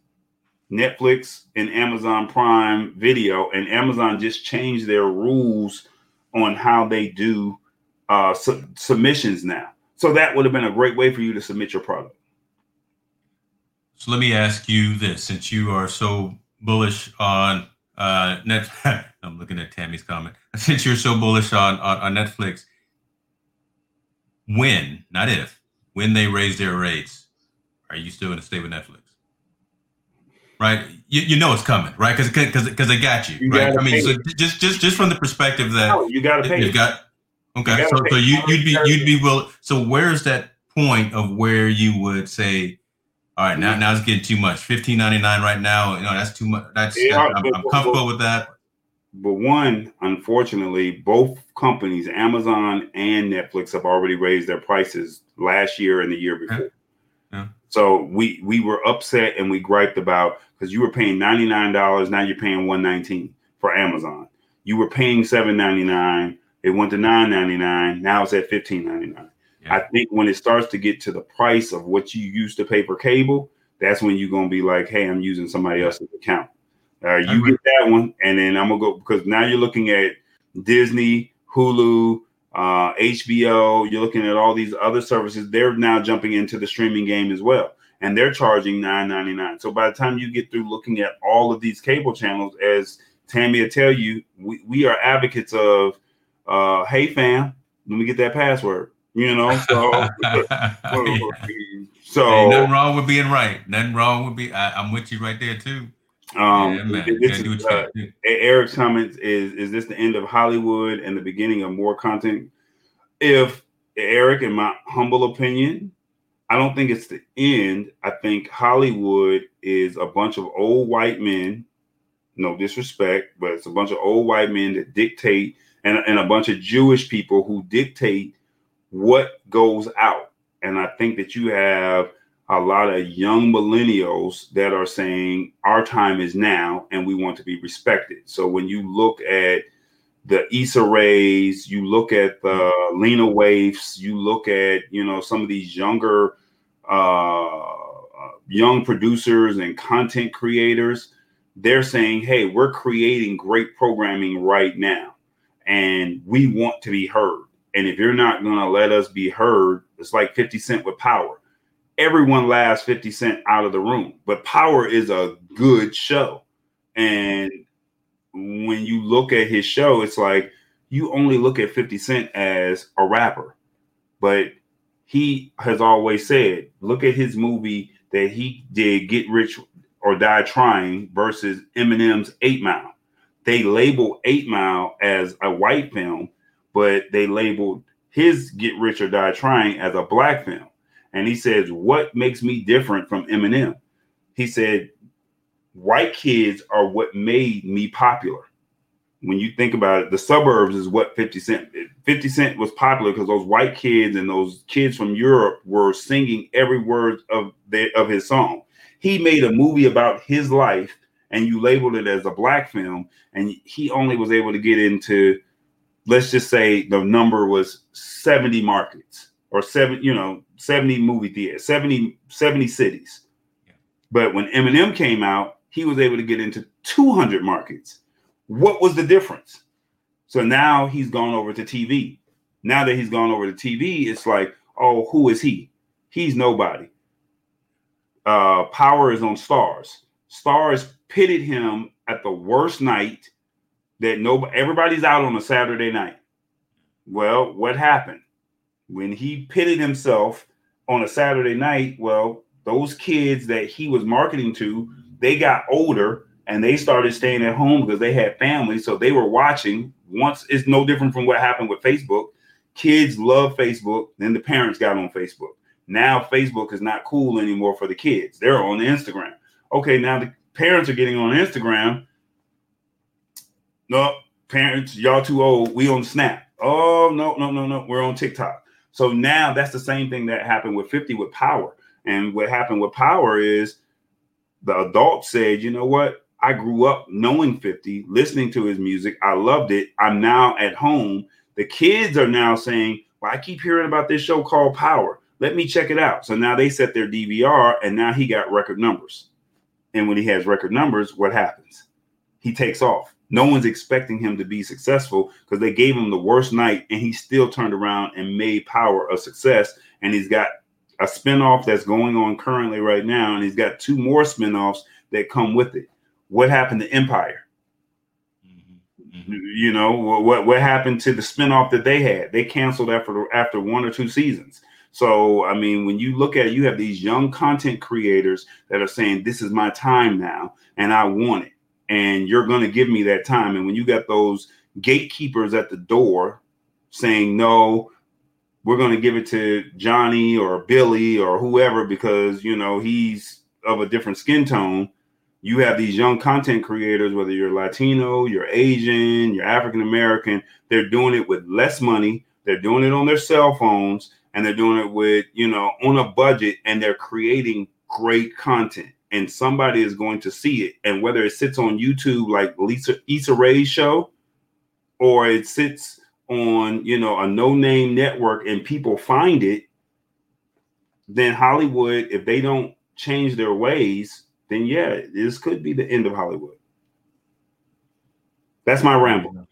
Netflix and Amazon Prime Video. And Amazon just changed their rules on how they do uh, su- submissions now. So that would have been a great way for you to submit your product. So let me ask you this: since you are so bullish on uh, I'm looking at Tammy's comment. Since you're so bullish on, on, on Netflix, when, not if, when they raise their rates, are you still going to stay with Netflix? Right, you, you know it's coming, right? Because because because they got you, you right? I mean, so just just just from the perspective that no, you got to pay. You got okay. You so so you you'd be you'd be will. So where's that point of where you would say, all right, now now it's getting too much. Fifteen ninety nine right now. You know that's too much. That's, yeah, I'm, I'm, comfortable with that. But one, unfortunately, both companies, Amazon and Netflix, have already raised their prices last year and the year before. So we we were upset and we griped about because you were paying ninety nine dollars, now you're paying one nineteen for Amazon. You were paying seven ninety nine, it went to nine ninety nine, now it's at fifteen ninety nine. I think when it starts to get to the price of what you used to pay for cable, that's when you're gonna be like, "Hey, I'm using somebody else's account." Uh, you get that one, and then I'm gonna go because now you're looking at Disney, Hulu, uh, HBO. You're looking at all these other services. They're now jumping into the streaming game as well, and they're charging nine ninety nine. So by the time you get through looking at all of these cable channels, as Tammy will tell you, we, we are advocates of, uh, hey fam, let me get that password. You know, so so Ain't nothing wrong with being right. Nothing wrong with be. I, I'm with you right there too. Um, yeah, this is, uh, Eric's comments is is this the end of Hollywood and the beginning of more content? If Eric, in my humble opinion, I don't think it's the end. I think Hollywood is a bunch of old white men. No disrespect, but it's a bunch of old white men that dictate, and, and a bunch of Jewish people who dictate what goes out. And I think that you have a lot of young millennials that are saying our time is now and we want to be respected. So when you look at the Issa Rays, you look at the Lena Waiths, you look at you know some of these younger uh, young producers and content creators, they're saying, "Hey, we're creating great programming right now, and we want to be heard. And if you're not going to let us be heard, it's like 50 Cent with Power everyone laughs 50 Cent out of the room. But Power is a good show. And when you look at his show, it's like you only look at 50 Cent as a rapper. But he has always said, look at his movie that he did, Get Rich or Die Trying, versus Eminem's Eight Mile. They labeled Eight Mile as a white film, but they labeled his Get Rich or Die Trying as a black film. And he says, What makes me different from Eminem? He said, White kids are what made me popular when you think about it, the suburbs is what 50 Cent 50 Cent was popular because those white kids and those kids from Europe were singing every word of of his song. He made a movie about his life and you labeled it as a black film and he only was able to get into let's just say the number was 70 markets or seven, you know, 70 movie theaters, 70 70 cities. But when Eminem came out, he was able to get into 200 markets what was the difference? So now he's gone over to TV. Now that he's gone over to TV, it's like, oh, who is he? He's nobody. Uh, power is on Starz. Starz pitted him at the worst night that nobody everybody's out on a Saturday night. Well, what happened? When he pitted himself on a Saturday night, well, those kids that he was marketing to, they got older and they started staying at home because they had families. So they were watching. Once it's no different from what happened with Facebook. Kids love Facebook. Then the parents got on Facebook. Now Facebook is not cool anymore for the kids. They're on Instagram. Okay, now the parents are getting on Instagram. No, parents, y'all too old. We on Snap. Oh no, no, no, no. We're on TikTok. So now that's the same thing that happened with 50 with power. And what happened with power is the adult said, you know what? I grew up knowing 50, listening to his music. I loved it. I'm now at home. The kids are now saying, Well, I keep hearing about this show called Power. Let me check it out. So now they set their DVR and now he got record numbers. And when he has record numbers, what happens? He takes off. No one's expecting him to be successful because they gave him the worst night and he still turned around and made Power a success. And he's got a spinoff that's going on currently right now. And he's got two more spinoffs that come with it what happened to Empire? Mm-hmm. Mm-hmm. You know what what happened to the spinoff that they had? They canceled after after one or two seasons. So I mean, when you look at it, you have these young content creators that are saying, "This is my time now, and I want it," and you're going to give me that time. And when you got those gatekeepers at the door saying, "No, we're going to give it to Johnny or Billy or whoever because you know he's of a different skin tone," you have these young content creators, whether you're Latino, you're Asian, you're African American, they're doing it with less money, they're doing it on their cell phones, and they're doing it with, you know, on a budget, and they're creating great content. And somebody is going to see it. And whether it sits on YouTube like Lisa Issa Rae's show, or it sits on, you know, a no-name network and people find it, then Hollywood, if they don't change their ways, then yeah, this could be the end of Hollywood. That's my ramble.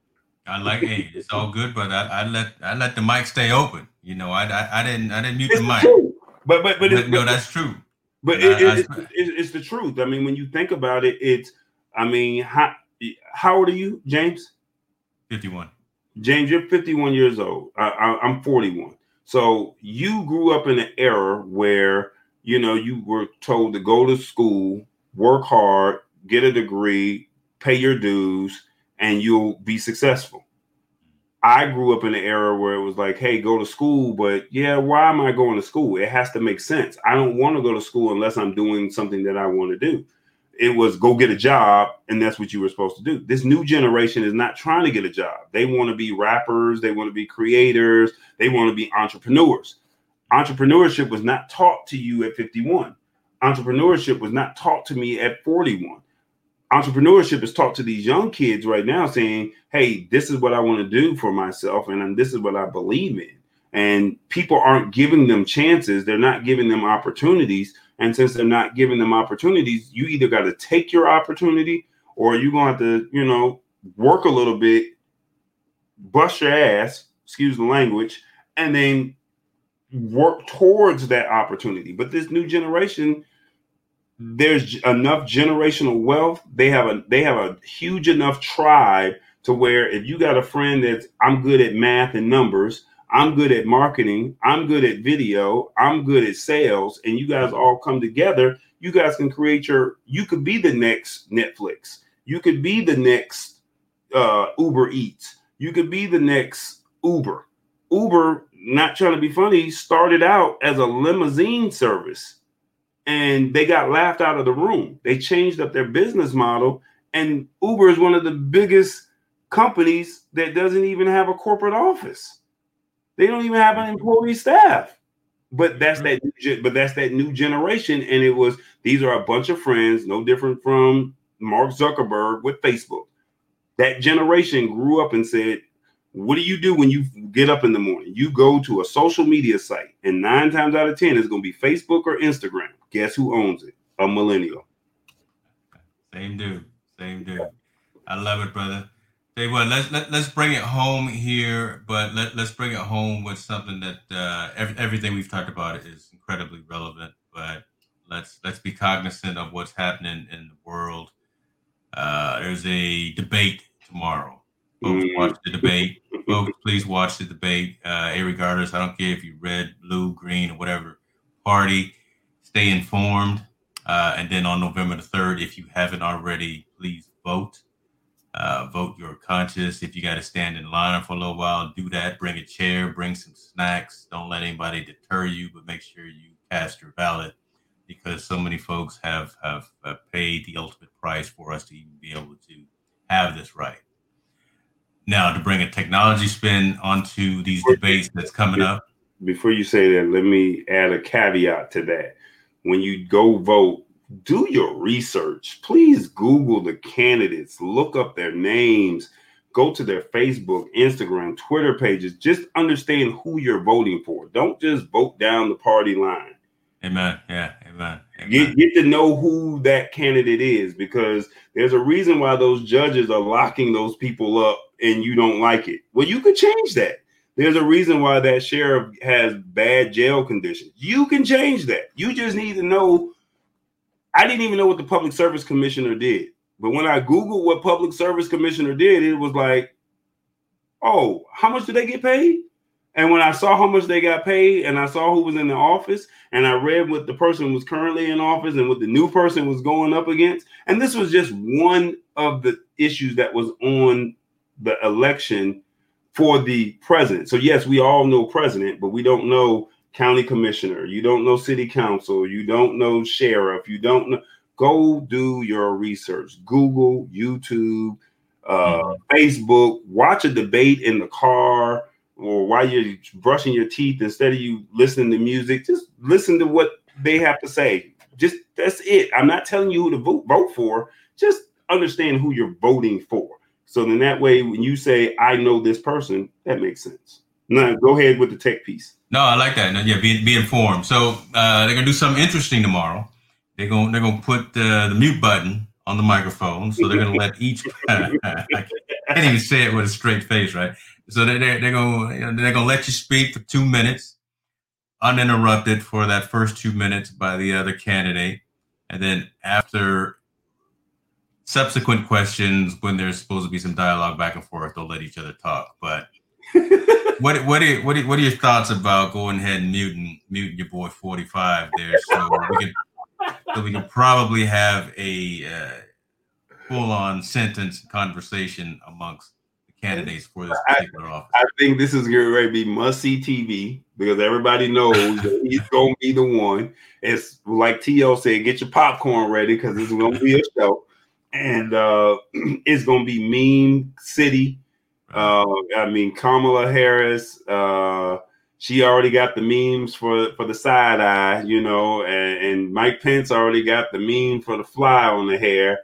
I like, hey, it's all good, but I, I let I let the mic stay open. You know, I I, I didn't I didn't mute it's the mic. True. But but but, but no, that's true. But it, I, it, I, it, it's the truth. I mean, when you think about it, it's. I mean, how how old are you, James? Fifty one. James, you're 51 years old. I, I'm 41. So you grew up in an era where you know, you were told to go to school, work hard, get a degree, pay your dues, and you'll be successful. I grew up in an era where it was like, hey, go to school, but yeah, why am I going to school? It has to make sense. I don't want to go to school unless I'm doing something that I want to do. It was go get a job, and that's what you were supposed to do. This new generation is not trying to get a job. They want to be rappers, they want to be creators, they want to be entrepreneurs entrepreneurship was not taught to you at 51. Entrepreneurship was not taught to me at 41. Entrepreneurship is taught to these young kids right now saying, hey, this is what I want to do for myself and this is what I believe in. And people aren't giving them chances, they're not giving them opportunities. And since they're not giving them opportunities, you either got to take your opportunity or you're going to you know, work a little bit, bust your ass, excuse the language, and then work towards that opportunity. But this new generation, there's enough generational wealth. They have a they have a huge enough tribe to where if you got a friend that's I'm good at math and numbers, I'm good at marketing, I'm good at video, I'm good at sales, and you guys all come together, you guys can create your you could be the next Netflix. You could be the next uh, Uber Eats. You could be the next Uber. Uber, not trying to be funny, started out as a limousine service and they got laughed out of the room. They changed up their business model, and Uber is one of the biggest companies that doesn't even have a corporate office. They don't even have an mm-hmm. employee staff. But that's mm-hmm. that. But that's that new generation, and it was these are a bunch of friends, no different from Mark Zuckerberg with Facebook. That generation grew up and said, what do you do when you get up in the morning? You go to a social media site, and nine times out of 10, it's going to be Facebook or Instagram. Guess who owns it? A millennial. Same dude. Same dude. I love it, brother. Tell you what, let's let, let's bring it home here, but let, let's bring it home with something that uh, every, everything we've talked about is incredibly relevant. But let's let's be cognizant of what's happening in the world. Uh, there's a debate tomorrow. Folks, mm. watch the debate. Folks, please watch the debate. Uh, regardless, I don't care if you red, blue, green, or whatever party stay informed. Uh, and then on November the 3rd, if you haven't already, please vote. Uh, vote your conscience. If you got to stand in line for a little while, do that. Bring a chair, bring some snacks. Don't let anybody deter you, but make sure you cast your ballot because so many folks have, have, have paid the ultimate price for us to even be able to have this right. Now, to bring a technology spin onto these debates that's coming up. Before you say that, let me add a caveat to that when you go vote, do your research. Please Google the candidates, look up their names, go to their Facebook, Instagram, Twitter pages. Just understand who you're voting for. Don't just vote down the party line. Amen. Yeah. Amen. Amen. Get, get to know who that candidate is because there's a reason why those judges are locking those people up and you don't like it. Well, you could change that. There's a reason why that sheriff has bad jail conditions. You can change that. You just need to know. I didn't even know what the public service commissioner did. But when I Googled what public service commissioner did, it was like, oh, how much do they get paid? And when I saw how much they got paid and I saw who was in the office and I read what the person was currently in office and what the new person was going up against, and this was just one of the issues that was on the election for the president. So yes, we all know president, but we don't know county commissioner. You don't know city council. You don't know sheriff. You don't know. Go do your research. Google, YouTube, uh, mm-hmm. Facebook. Watch a debate in the car or while you're brushing your teeth. Instead of you listening to music, just listen to what they have to say. Just that's it. I'm not telling you who to vote vote for. Just understand who you're voting for. So then that way, when you say, I know this person, that makes sense. Now, go ahead with the tech piece. No, I like that. No, yeah, be, be informed. So uh, they're gonna do something interesting tomorrow. They're gonna they're gonna put uh, the mute button on the microphone. So they're gonna let each. I can't even say it with a straight face, right? So they're they're, gonna they're gonna let you speak for two minutes, uninterrupted for that first two minutes by the other candidate, and then after subsequent questions when there's supposed to be some dialogue back and forth, they'll let each other talk. But what what are, what are, what are your thoughts about going ahead and muting muting your boy 45 there so we can so we can probably have a uh, full on sentence conversation amongst the candidates for this particular I, office. I think this is going to be must see TV because everybody knows he's going to be the one. It's like T.O. said, get your popcorn ready because it's going to be a show and uh, it's going to be meme city. Uh, I mean, Kamala Harris. Uh, she already got the memes for for the side eye, you know, and, and Mike Pence already got the meme for the fly on the hair.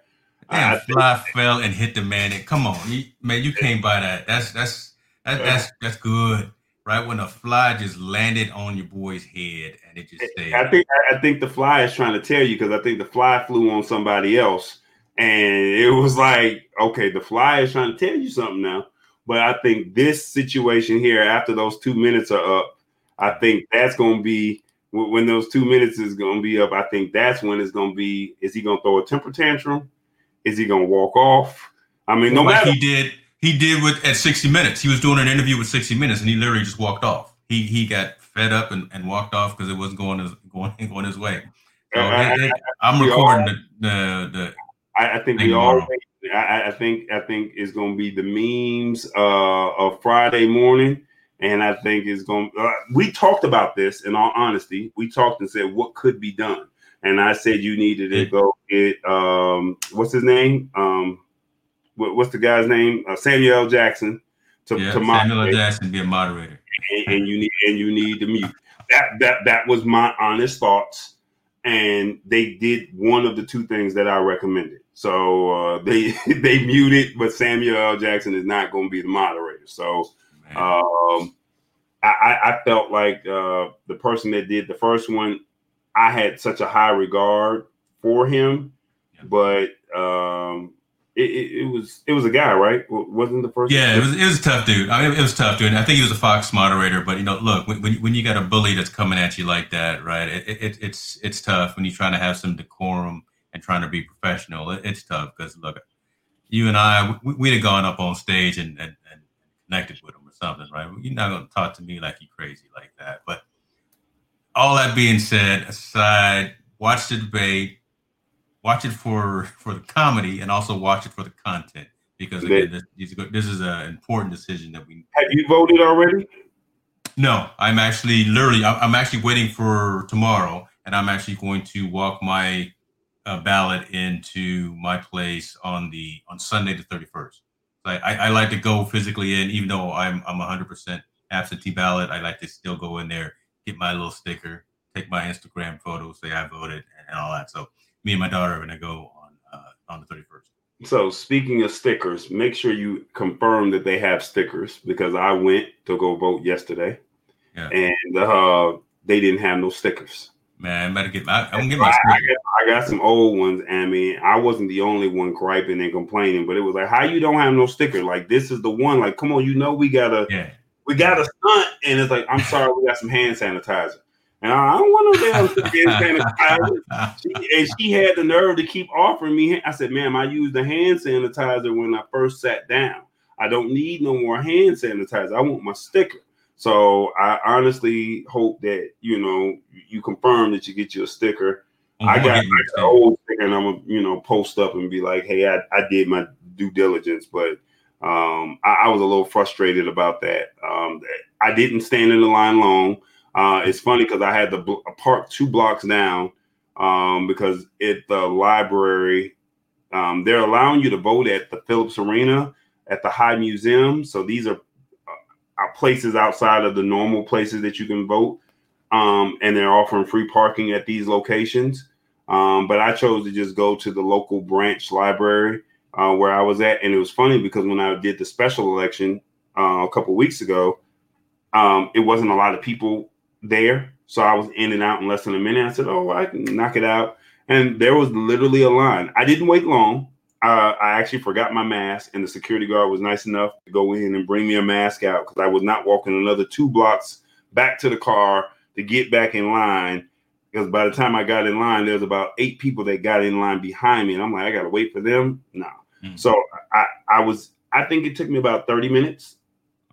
Damn, uh, fly fell and hit the man. And come on, you, man, you came by that. That's that's that, that's that's good, right? When a fly just landed on your boy's head and it just stayed. I think I think the fly is trying to tell you because I think the fly flew on somebody else and it was like, okay, the fly is trying to tell you something now. But I think this situation here, after those two minutes are up, I think that's going to be when those two minutes is going to be up. I think that's when it's going to be. Is he going to throw a temper tantrum? Is he going to walk off? I mean, no like matter he did, He did with at 60 Minutes. He was doing an interview with 60 Minutes, and he literally just walked off. He he got fed up and, and walked off because it wasn't going his going going his way. So I- it- it- I'm we recording the the, the I, I think Thank we all. I, I think I think it's going to be the memes uh, of Friday morning, and I think it's going. Uh, we talked about this. In all honesty, we talked and said what could be done, and I said you needed to go get um, what's his name? Um, what, what's the guy's name? Uh, Samuel L. Jackson to yeah, to Samuel Jackson be a moderator. and, and you need and you need to mute. That that that was my honest thoughts, and they did one of the two things that I recommended. So uh, they they muted, but Samuel L. Jackson is not going to be the moderator. So um, I, I felt like uh, the person that did the first one, I had such a high regard for him, Yeah. but um, it, it, it was it was a guy, right? Wasn't the first? Yeah, it was it was a tough dude. I mean, it was tough dude. I think he was a Fox moderator, but you know, look, when when, when you got a bully that's coming at you like that, right? It, it, it's it's tough when you're trying to have some decorum and trying to be professional. It, it's tough because look, you and I, we, we'd have gone up on stage and, and, and connected with him or something, right? You're not gonna talk to me like you crazy like that. But all that being said, aside, watch the debate, watch it for for the comedy, and also watch it for the content because again, this, this is an important decision that we. Have you voted already? No, I'm actually literally, I'm actually waiting for tomorrow, and I'm actually going to walk my uh, ballot into my place on the on Sunday the 31st. I, I, I like to go physically in, even though I'm I'm 100% absentee ballot. I like to still go in there, get my little sticker, take my Instagram photo, say I voted, and all that. So me and my daughter are gonna go on uh, on the 31st. So speaking of stickers, make sure you confirm that they have stickers because I went to go vote yesterday, Yeah. and uh, they didn't have no stickers. Man, I better get my. I'm gonna get I, my I sticker. got, I got some old ones. I mean, I wasn't the only one griping and complaining, but it was like, how you don't have no sticker? Like this is the one. Like, come on, you know we gotta Yeah. we got a stunt, and it's like, I'm sorry, we got some hand sanitizer, and I don't want no damn hand sanitizer. She, and she had the nerve to keep offering me. I said, "Ma'am, I used the hand sanitizer when I first sat down. I don't need no more hand sanitizer. I want my sticker." So I honestly hope that you know you confirm that you get you a sticker. I'm I got get me a like, sticker. old sticker, and I'm gonna you know post up and be like, "Hey, I, I did my due diligence," but um, I, I was a little frustrated about that. Um, I didn't stand in the line long. Uh, it's funny because I had to bl- park two blocks down um, because at the library, um, they're allowing you to vote at the Phillips Arena, at the High Museum. So these are, uh, are places outside of the normal places that you can vote, um, and they're offering free parking at these locations. Um, but I chose to just go to the local branch library uh, where I was at, and it was funny because when I did the special election uh, a couple weeks ago, um, it wasn't a lot of people there. So I was in and out in less than a minute. I said, "Oh, I can knock it out," and there was literally a line. I didn't wait long. Uh, I actually forgot my mask, and the security guard was nice enough to go in and bring me a mask out because I was not walking another two blocks back to the car to get back in line. Because by the time I got in line, there's about eight people that got in line behind me, and I'm like, I gotta wait for them. No, Mm. so I I was I think it took me about 30 minutes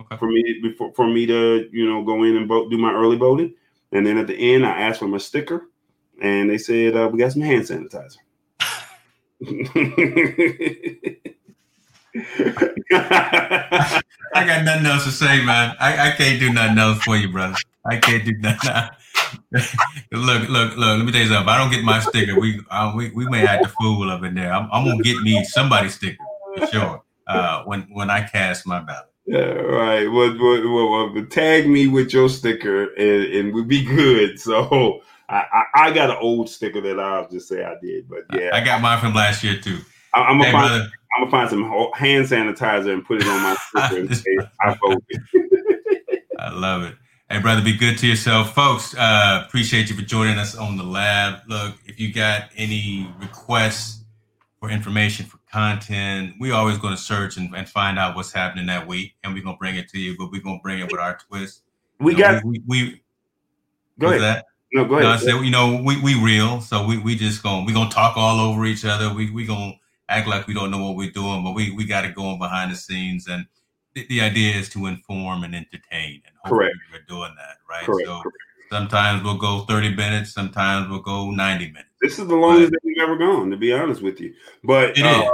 Okay. for me before for me to you know go in and vote do my early voting and then at the end i asked for my sticker and they said uh, we got some hand sanitizer I got nothing else to say, man. I, I can't do nothing else for you, brother. I can't do nothing. look, look, look. Let me tell you something. If I don't get my sticker, we uh, we, we may act a fool up in there. I'm, I'm gonna get me somebody's sticker for sure. Uh, when when I cast my ballot. Yeah, right well, well, well, tag me with your sticker and, and we'll be good so I, I, I got an old sticker that I'll just say I did, but yeah, I got mine from last year too. I, am gonna Hey, find brother. I'm gonna find some hand sanitizer and put it on my sticker and say I. I love it. Hey, brother, be good to yourself. Folks, uh, appreciate you for joining us on the lab. Look, if you got any requests for information, for content, we always going to search and, and find out what's happening that week, and we're going to bring it to you, but we're going to bring it with our twist. We You know, got we, we, we go ahead. that? No, go No, I said, you know, we, we real, so we, we just going we gonna talk all over each other. We we gonna act like we don't know what we're doing, but we we got to go on behind the scenes. And the, the idea is to inform and entertain, and Correct. we're doing that, right? Correct. So correct. Sometimes we'll go 30 minutes, sometimes we'll go 90 minutes. This is the longest that we've ever gone, to be honest with you. But uh,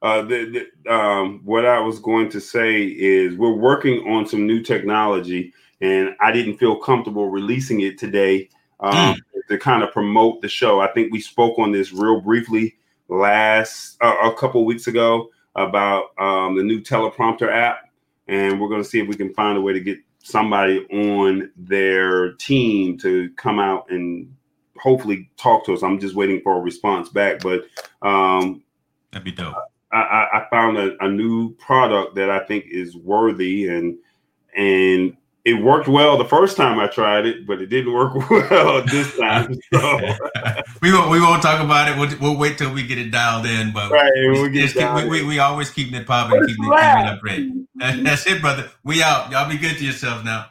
uh, the, the, um, what I was going to say is we're working on some new technology, and I didn't feel comfortable releasing it today um, to kind of promote the show. I think we spoke on this real briefly last uh, a couple weeks ago about um, the new teleprompter app, and we're going to see if we can find a way to get somebody on their team to come out and hopefully talk to us. I'm just waiting for a response back, but um, That'd be dope. I, I, found a, a new product that I think is worthy and and it worked well the first time I tried it, but it didn't work well this time. So, we won't we won't talk about it. We'll, we'll wait till we get it dialed in. But right, we, we'll just keep- we, we, we always keeping it popping, keeping it, keeping it upgrade. That's it, brother. We out. Y'all be good to yourselves now.